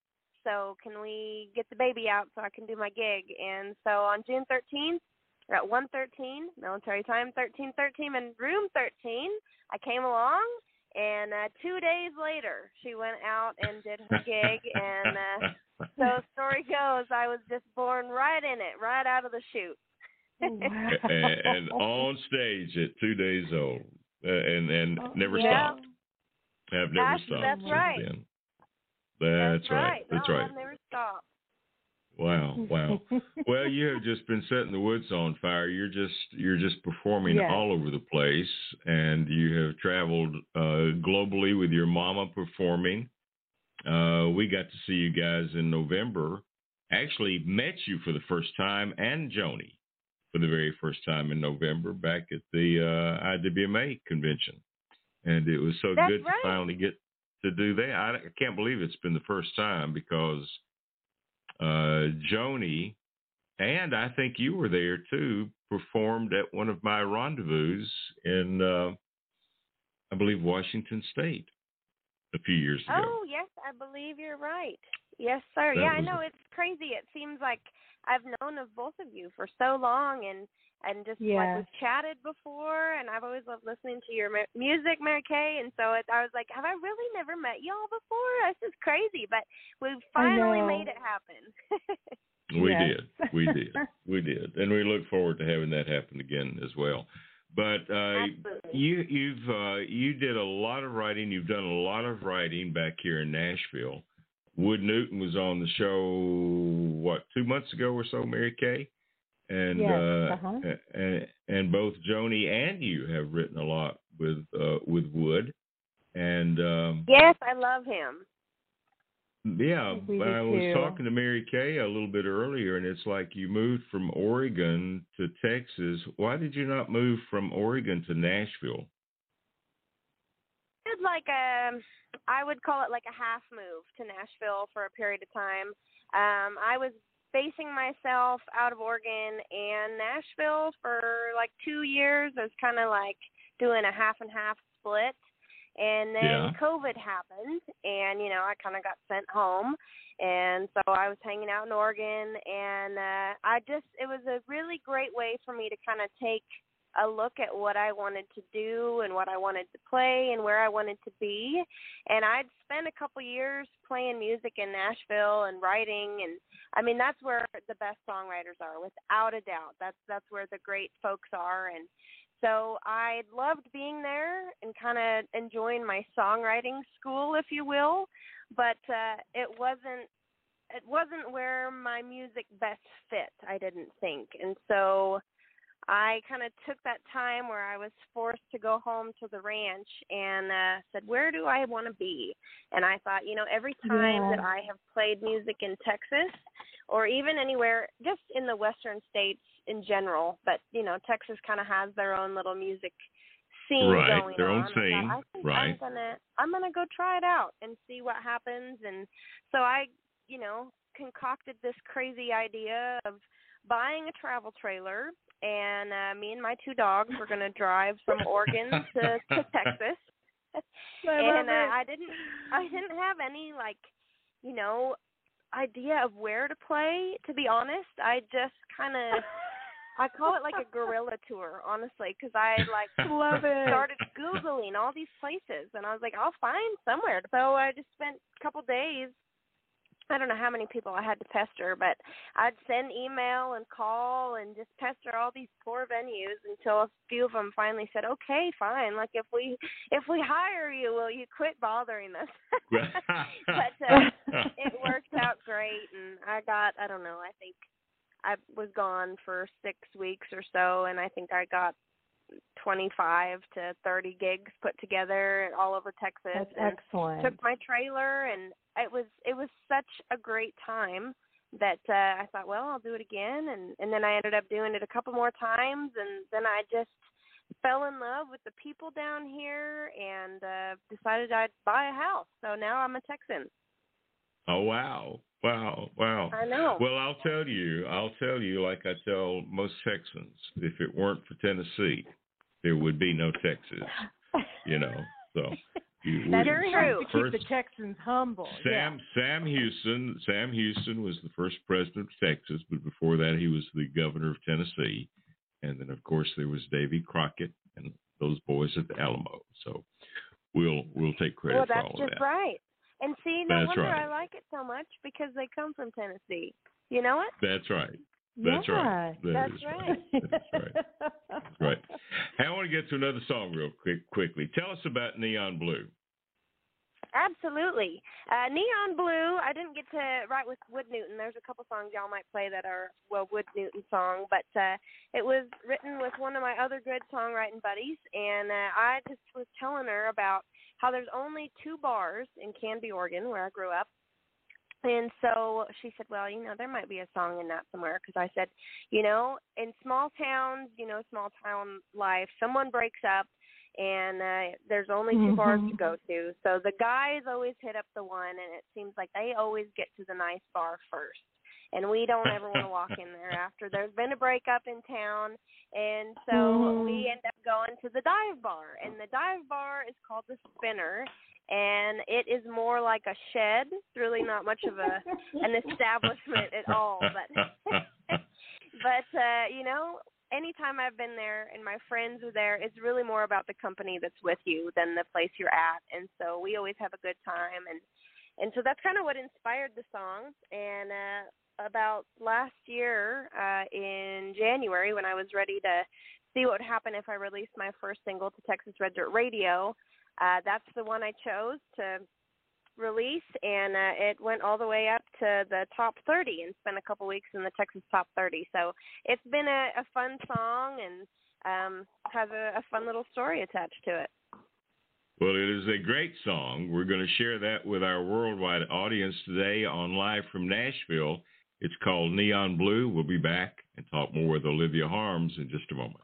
So can we get the baby out so I can do my gig? And so on June 13th at 113 military time 1313 in room 13 i came along and uh two days later she went out and did her gig and uh so story goes i was just born right in it right out of the chute.
And, and on stage at two days old uh, and and
Oh,
never
yeah.
stopped. Have never
That's-
stopped
that's right.
then. that's,
that's
right that's
no,
right.
I've never stopped.
Wow wow. Well you have just been setting the woods on fire. You're just you're just performing
Yes.
all over the place and you have traveled uh globally with your mama performing uh we got to see you guys in november. Actually met you for the first time and joni for the very first time in november back at the uh iwma convention. And it was so
That's
good
right.
to finally get to do that. I, I can't believe it's been the first time because uh, Joni, and I think you were there too, performed at one of my rendezvous in, uh, I believe, Washington State a few years ago.
Oh yes, I believe you're right. Yes, sir.
That
yeah, I know
a-
it's crazy. It seems like I've known of both of you for so long, and and just like we've chatted before, and I've always loved listening to your mu- music, Mary Kaye. And so it, I was like, have I really never met y'all before? This is crazy, but we finally made it happen.
We
Yes.
did. We did. We did. And we look forward to having that happen again as well. But uh, you you've uh, you did a lot of writing. You've done a lot of writing back here in Nashville. Wood Newton was on the show what two months ago or so, Mary Kaye, and
Yes,
uh,
uh-huh.
and, and both Joni and you have written a lot with uh, with Wood, and um,
yes, I love him.
Yeah, I was talking to Mary Kaye a little bit earlier, and it's like you moved from Oregon to Texas. Why did you not move from Oregon to Nashville?
did like a I would call it like a half move to Nashville for a period of time. Um I was basing myself out of Oregon and Nashville for like 2 years. I was kind of like doing a half and half split. And then
Yeah.
COVID happened and you know, I kind of got sent home and so I was hanging out in Oregon and uh I just it was a really great way for me to kind of take a look at what I wanted to do and what I wanted to play and where I wanted to be. And I'd spent a couple years playing music in Nashville and writing and I mean that's where the best songwriters are without a doubt. That's that's where the great folks are and so I loved being there and kind of enjoying my songwriting school if you will, but uh it wasn't it wasn't where my music best fit, I didn't think. And so I kind of took that time where I was forced to go home to the ranch and uh said, "Where do I want to be?" And I thought, you know, every time
Yeah.
that I have played music in Texas or even anywhere just in the western states in general, but you know, Texas kind of has their own little music scene
Right,
going
their own
on. I thought,
scene,
I think I'm gonna I'm gonna go try it out and see what happens. And so I, you know, concocted this crazy idea of buying a travel trailer and uh me and my two dogs were going to drive from Oregon to to Texas.
I love
and uh. I didn't I didn't have any like, you know, idea of where to play to be honest. I just kind of I call it like a guerrilla tour, honestly, because I like
Love it.
started googling all these places, and I was like, I'll find somewhere. So I just spent a couple days. I don't know how many people I had to pester, but I'd send email and call and just pester all these poor venues until a few of them finally said, "Okay, fine. Like if we if we hire you, will you quit bothering us?" but uh, it worked out great, and I got I don't know. I think I was gone for six weeks or so, and I think I got 25 to 30 gigs put together all over Texas.
That's excellent.
took my trailer, and it was it was such a great time that uh, I thought, well, I'll do it again, and and then I ended up doing it a couple more times, and then I just fell in love with the people down here and uh decided I'd buy a house. So now I'm a Texan.
Oh wow. Wow, wow.
I know.
Well, I'll tell you, I'll tell you, like I tell most Texans, if it weren't for Tennessee, there would be no Texas. You know, so
you, That's
true.
To keep the Texans humble.
Sam
yeah.
Sam Houston Sam Houston was the first president of Texas, but before that he was the governor of Tennessee, and then of course there was Davy Crockett and those boys at the Alamo. So we'll we'll take credit
well,
for all of that.
Well, that's just right. And see, no
That's
wonder
right.
I like it so much because they come from Tennessee. You know it?
That's right. That's
yeah,
right. That
that's
right. That's right. That's right. Hey, I want to get to another song real quick quickly. Tell us about Neon Blue.
Absolutely. Uh, Neon Blue, I didn't get to write with Wood Newton. There's a couple songs y'all might play that are, well, Wood Newton song, but uh, it was written with one of my other good songwriting buddies, and uh, I just was telling her about how there's only two bars in Canby, Oregon, where I grew up. And so she said, Well, you know, there might be a song in that somewhere. Because I said, You know, in small towns, you know, small town life, someone breaks up and uh, there's only 2 mm-hmm. bars to mm-hmm. go to. So the guys always hit up the one, and it seems like they always get to the nice bar first. And we don't ever want to walk in there after there's been a breakup in town. And so mm-hmm. we end up going to the dive bar. And the dive bar is called the Spinner. And it is more like a shed. It's really not much of a an establishment at all. But but uh, you know, anytime I've been there and my friends are there, it's really more about the company that's with you than the place you're at. And so we always have a good time and and so that's kind of what inspired the song. And uh about last year, uh in January when I was ready to see what would happen if I released my first single to Texas Red Dirt Radio, uh that's the one I chose to release, and uh, it went all the way up to the top 30 and spent a couple weeks in the Texas top 30. So it's been a, a fun song and um, has a, a fun little story attached to it.
Well, it is a great song. We're going to share that with our worldwide audience today on Live from Nashville. It's called Neon Blue. We'll be back and talk more with Olivia Harms in just a moment.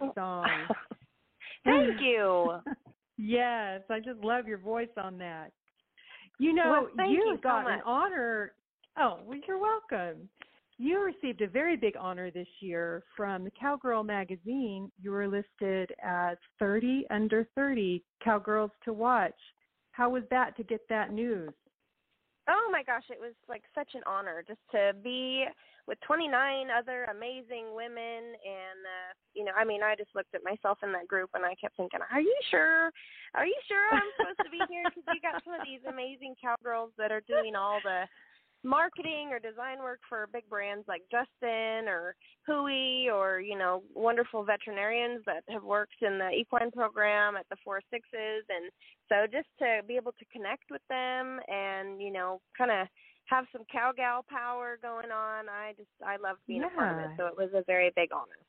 Nice oh. song.
Thank you.
yes, I just love your voice on that. You know,
well,
you,
you
got
so
an honor. Oh, well, you're welcome. You received a very big honor this year from the Cowgirl magazine. You were listed as 30 under 30 cowgirls to watch. How was that to get that news?
Oh my gosh, it was like such an honor just to be with 29 other amazing women. And uh you know, I mean, I just looked at myself in that group and I kept thinking, "Are you sure? Are you sure I'm supposed to be here? Because you got some of these amazing cowgirls that are doing all the marketing or design work for big brands like Justin or Hooey or you know wonderful veterinarians that have worked in the equine program at the Four Sixes. And so just to be able to connect with them and you know kind of have some cowgal power going on I just I love being
yeah.
a part of it so it was a very big honor.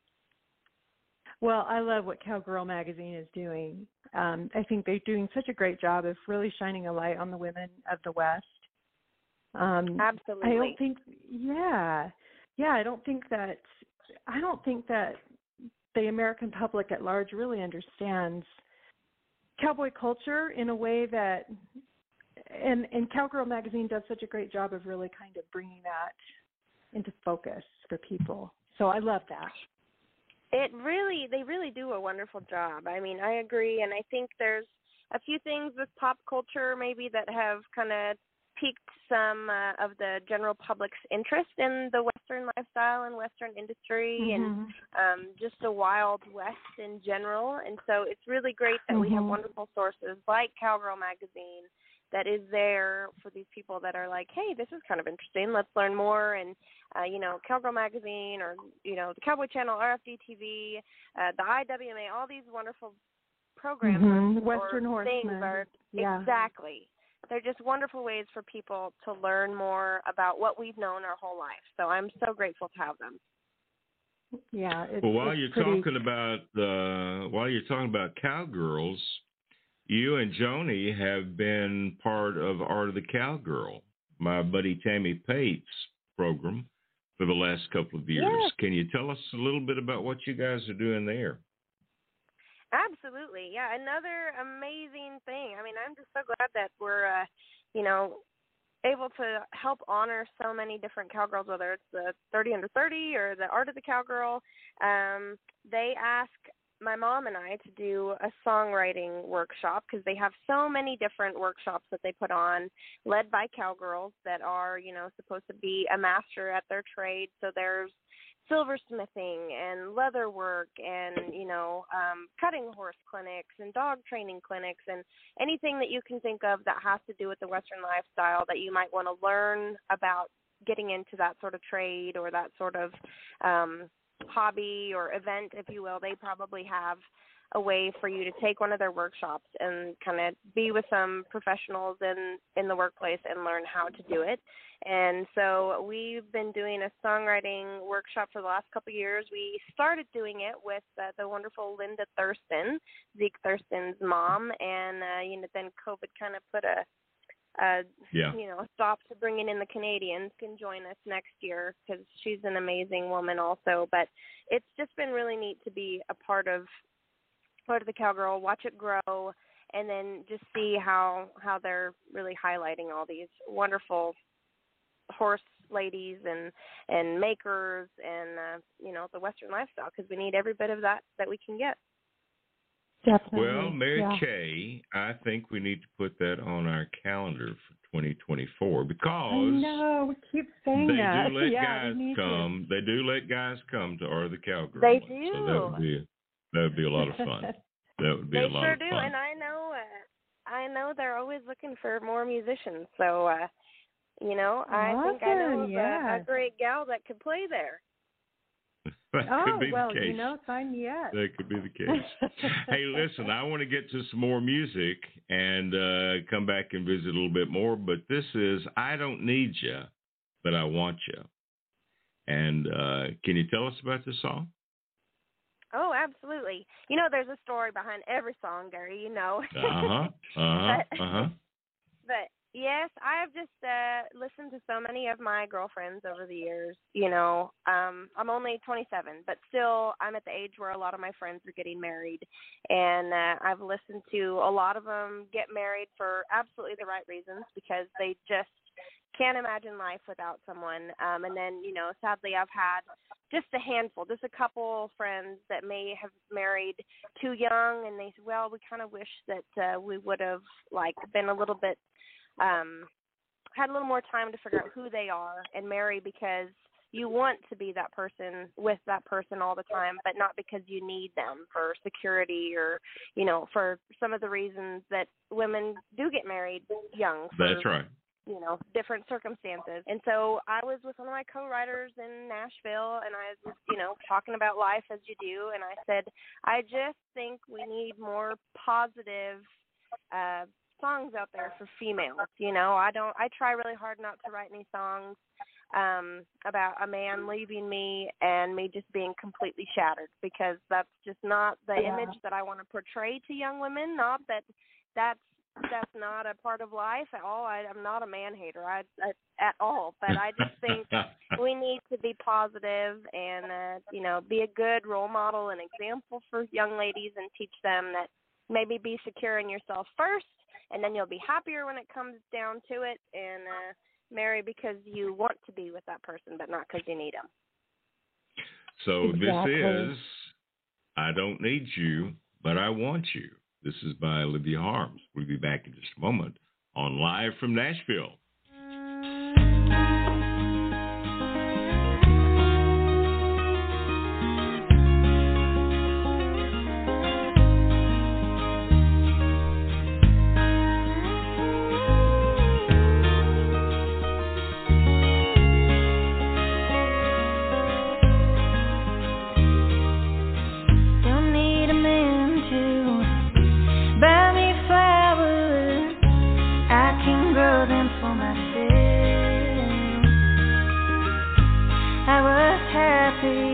Well, I love what Cowgirl Magazine is doing. Um, I think they're doing such a great job of really shining a light on the women of the West um,
Absolutely.
I don't think. Yeah, yeah. I don't think that. I don't think that the American public at large really understands cowboy culture in a way that, and and Cowgirl Magazine does such a great job of really kind of bringing that into focus for people. So I love that.
It really, they really do a wonderful job. I mean, I agree, and I think there's a few things with pop culture maybe that have kind of piqued some uh, of the general public's interest in the Western lifestyle and Western industry
mm-hmm.
and um, just the Wild West in general. And so it's really great that mm-hmm. we have
Mm-hmm.
wonderful sources like Cowgirl Magazine that is there for these people that are like, hey, this is kind of interesting. Let's learn more. And uh, you know, Cowgirl Magazine or you know the Cowboy Channel, RFD TV, uh, the IWMA, all these wonderful programs
mm-hmm.
or,
Western
or things are
yeah.
exactly they're just wonderful ways for people to learn more about what we've known our whole life. So I'm so grateful to have them.
Yeah. It's,
well, while
it's
you're
pretty...
talking about uh, while you're talking about cowgirls, you and Joni have been part of Art of the Cowgirl, my buddy Tammy Pate's program for the last couple of years.
Yes.
Can you tell us a little bit about what you guys are doing there?
Absolutely. Yeah, another amazing thing. I mean, I'm just so glad that we're uh, you know, able to help honor so many different cowgirls whether it's the 30 under 30 or the art of the cowgirl. Um they ask my mom and I to do a songwriting workshop because they have so many different workshops that they put on led by cowgirls that are, you know, supposed to be a master at their trade. So there's silversmithing and leather work and you know um cutting horse clinics and dog training clinics and anything that you can think of that has to do with the western lifestyle that you might want to learn about getting into that sort of trade or that sort of um hobby or event if you will they probably have a way for you to take one of their workshops and kind of be with some professionals in in the workplace and learn how to do it. And so we've been doing a songwriting workshop for the last couple of years. We started doing it with uh, the wonderful Linda Thurston, Zeke Thurston's mom, and uh, you know then COVID kind of put a uh,
yeah.
you know, stop to bringing in the Canadians can join us next year because she's an amazing woman also. But it's just been really neat to be a part of part of the cowgirl, watch it grow, and then just see how how they're really highlighting all these wonderful horse ladies and and makers and uh, you know the Western lifestyle because we need every bit of that that we can get.
Definitely.
Well, Mary
yeah.
Kaye, I think we need to put that on our calendar for 2024 because
I know we keep saying
they
that.
do let
yeah,
guys
we need
come. They do let guys come to Art of the Cowgirl.
They
So that would be that would be a lot of fun. That would be
they
a lot
sure
of
do,
fun.
and I know uh, I know they're always looking for more musicians. So uh, you know, I think I know of
yeah.
a, a great gal that could play there.
that
oh
could be
well,
the case.
you know, me up.
That could be the case. hey, listen, I want to get to some more music and uh, come back and visit a little bit more. But this is I Don't Need You, but I Want You. And uh, can you tell us about this song?
Oh, absolutely. You know, there's a story behind every song, Gary. You know.
Uh huh. Uh huh. Uh huh.
but Yes, I've just uh listened to so many of my girlfriends over the years. You know, um I'm only 27, but still I'm at the age where a lot of my friends are getting married and uh, I've listened to a lot of them get married for absolutely the right reasons because they just can't imagine life without someone. Um and then, you know, sadly I've had just a handful, just a couple friends that may have married too young and they said, well, we kind of wish that uh we would have like been a little bit um had a little more time to figure out who they are and marry because you want to be that person with that person all the time but not because you need them for security or you know for some of the reasons that women do get married young for,
That's right.
you know different circumstances and so i was with one of my co-writers in nashville and i was you know talking about life as you do and i said i just think we need more positive uh songs out there for females you know i don't i try really hard not to write any songs um about a man leaving me and me just being completely shattered because that's just not the
Yeah.
image that i want to portray to young women not that that's that's not a part of life at all i i'm not a man hater i, I at all but i just think we need to be positive and uh, you know be a good role model and example for young ladies and teach them that maybe be secure in yourself first and then you'll be happier when it comes down to it and uh marry because you want to be with that person but not because you need them
So
Exactly.
this is I Don't Need You, But I Want You. This is by Olivia Harms. We'll be back in just a moment on Live from Nashville.
Happy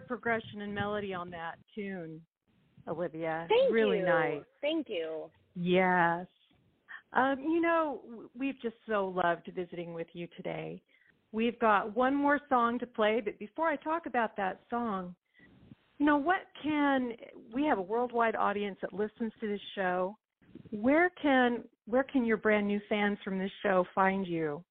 chord progression and melody on that tune, Olivia.
thank
really
you
nice.
thank you
Yes. Um, you know, we've just so loved visiting with you today. We've got one more song to play, but before I talk about that song, you know, what can we have a worldwide audience that listens to this show? Where can where can your brand new fans from this show find you?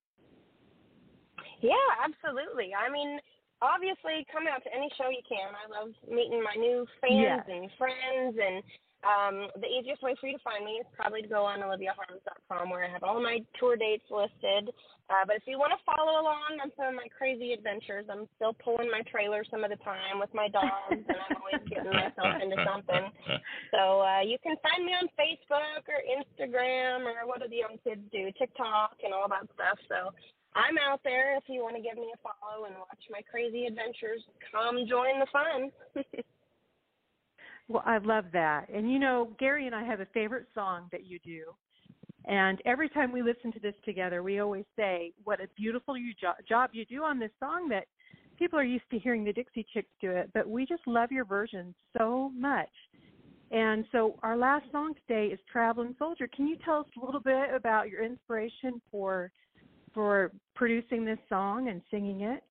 Yeah, absolutely. I mean, obviously come out to any show you can. I love meeting my new fans yes. and friends and um, the easiest way for you to find me is probably to go on oliviaharms.com where I have all my tour dates listed. Uh, but if you want to follow along on some of my crazy adventures, I'm still pulling my trailer some of the time with my dogs, and I'm always getting myself into something. So uh, you can find me on Facebook or Instagram or what do the young kids do, TikTok and all that stuff. So I'm out there. If you want to give me a follow and watch my crazy adventures, come join the fun.
well, I love that. And you know, Gary and I have a favorite song that you do. And every time we listen to this together, we always say, "What a beautiful you jo- job you do on this song." That people are used to hearing the Dixie Chicks do it, but we just love your version so much. And so, our last song today is "Traveling Soldier." Can you tell us a little bit about your inspiration for for producing this song and singing it?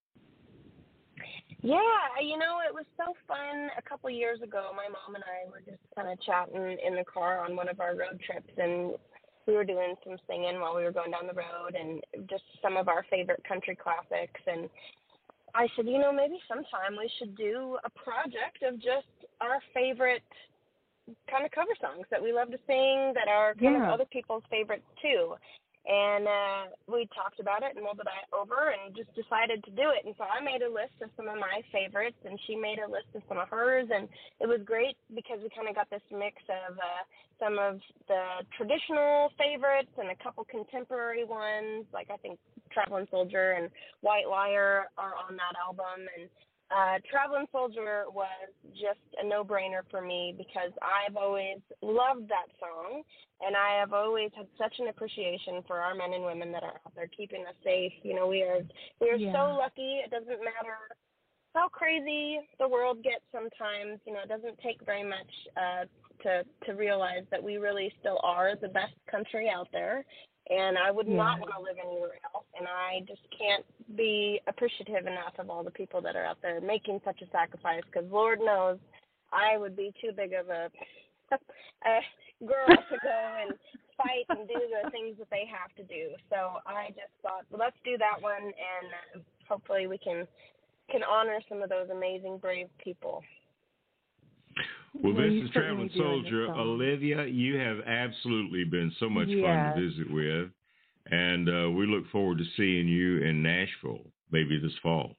Yeah, you know, it was so fun. A couple years ago, my mom and I were just kind of chatting in the car on one of our road trips, and we were doing some singing while we were going down the road, and just some of our favorite country classics. And I said, you know, maybe sometime we should do a project of just our favorite kind of cover songs that we love to sing that are kind yeah. of other people's favorites too and uh, we talked about it and mulled it over and just decided to do it. And so I made a list of some of my favorites, and she made a list of some of hers, and it was great because we kind of got this mix of uh, some of the traditional favorites and a couple contemporary ones, like I think Traveling Soldier and White Liar are on that album, and uh, Traveling Soldier was just a no-brainer for me because I've always loved that song, and I have always had such an appreciation for our men and women that are out there keeping us safe. You know, we are we are yeah. so lucky. It doesn't matter how crazy the world gets sometimes. You know, it doesn't take very much uh, to to realize that we really still are the best country out there, and I would yeah. not want to live anywhere else. And I just can't be appreciative enough of all the people that are out there making such a sacrifice. Because Lord knows, I would be too big of a, a girl to go and fight and do the things that they have to do. So I just thought, well, let's do that one, and hopefully we can can honor some of those amazing, brave people.
Well, this is Traveling Soldier. Olivia, you have absolutely been so much yes. fun to visit with. And uh, we look forward to seeing you in Nashville maybe this fall.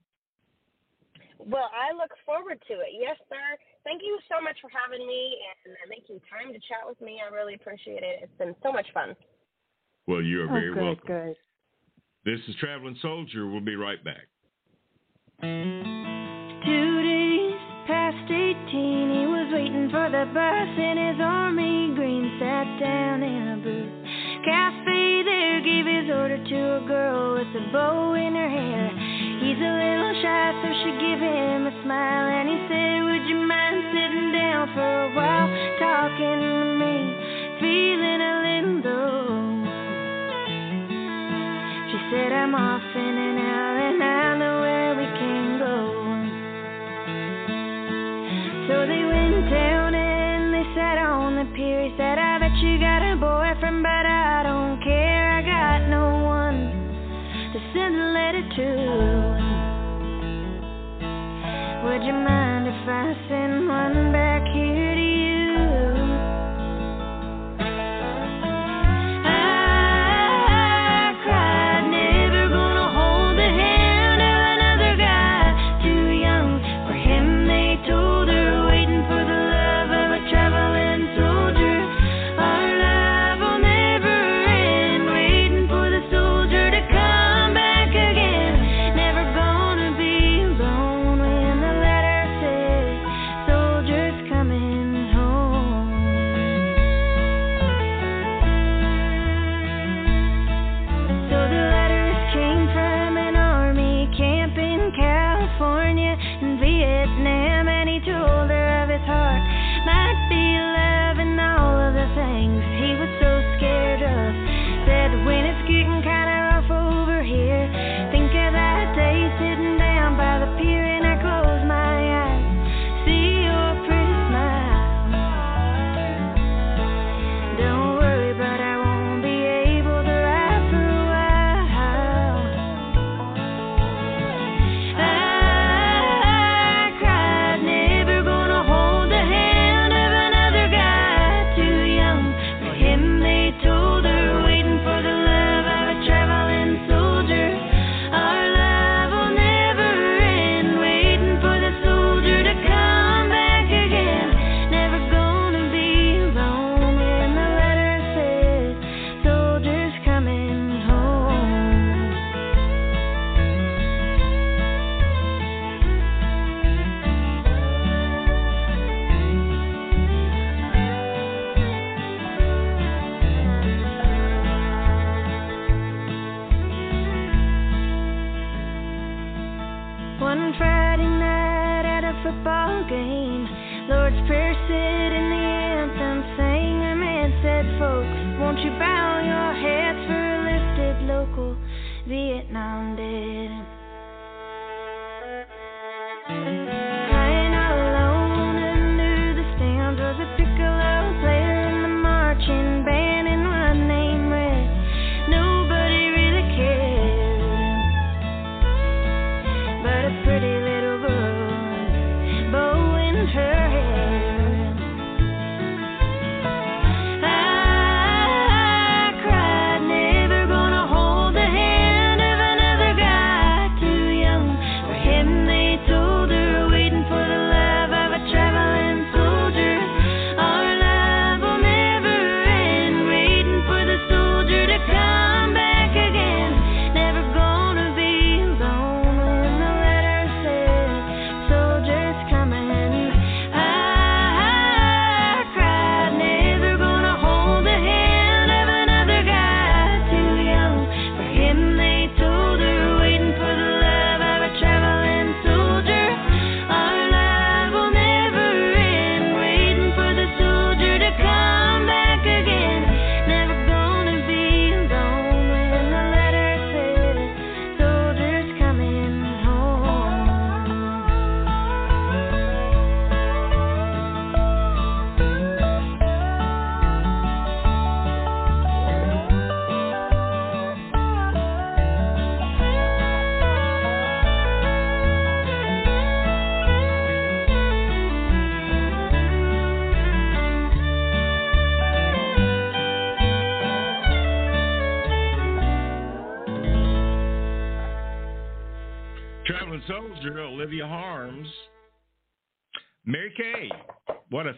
Well, I look forward to it. Yes, sir. Thank you so much for having me and making time to chat with me. I really appreciate it. It's been so much fun.
Well, you are
oh,
very
good,
welcome.
Good.
This is Traveling Soldier. We'll be right back.
Two for the bus in his army green, sat down in a booth. Cafe there gave his order to a girl with a bow in her hair. He's a little shy, so she gave him a smile and he said, Would you mind sitting down for a while, talking to me, feeling a little low? She said, I'm off in an hour and I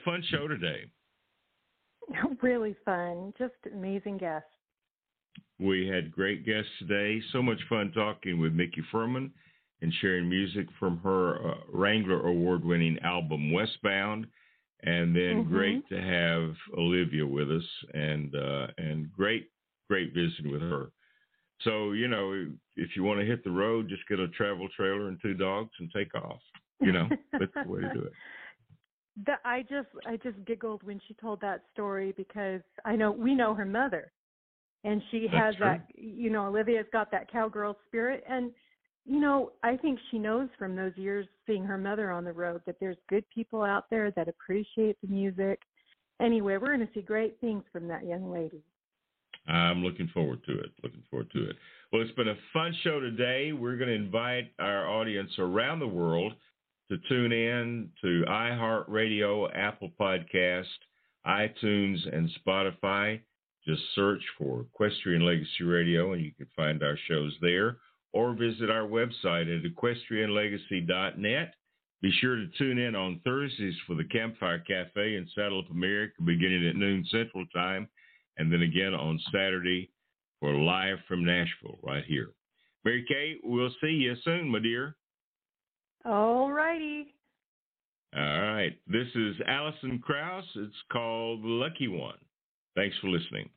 fun show today.
Really fun. Just amazing guests.
We had great guests today. So much fun talking with Micki Fuhrman and sharing music from her uh, Wrangler Award winning album Westbound. And then mm-hmm. great to have Olivia with us and uh, and great, great visiting with her. So, you know, if you want to hit the road, just get a travel trailer and two dogs and take off. You know, that's the way to do it.
The, I just I just giggled when she told that story because I know we know her mother, and she
That's
has
true.
that you know Olivia's got that cowgirl spirit, and you know I think she knows from those years seeing her mother on the road that there's good people out there that appreciate the music. Anyway, we're going to see great things from that young lady.
I'm looking forward to it. Looking forward to it. Well, it's been a fun show today. We're going to invite our audience around the world to tune in to iHeartRadio, Apple Podcast, iTunes, and Spotify. Just search for Equestrian Legacy Radio and you can find our shows there or visit our website at equestrianlegacy.net. Be sure to tune in on Thursdays for the Campfire Cafe in Saddle Up America beginning at noon Central Time and then again on Saturday for Live from Nashville right here. Mary Kaye, we'll see you soon, my dear.
All righty.
All right. This is Alison Krauss. It's called The Lucky One. Thanks for listening.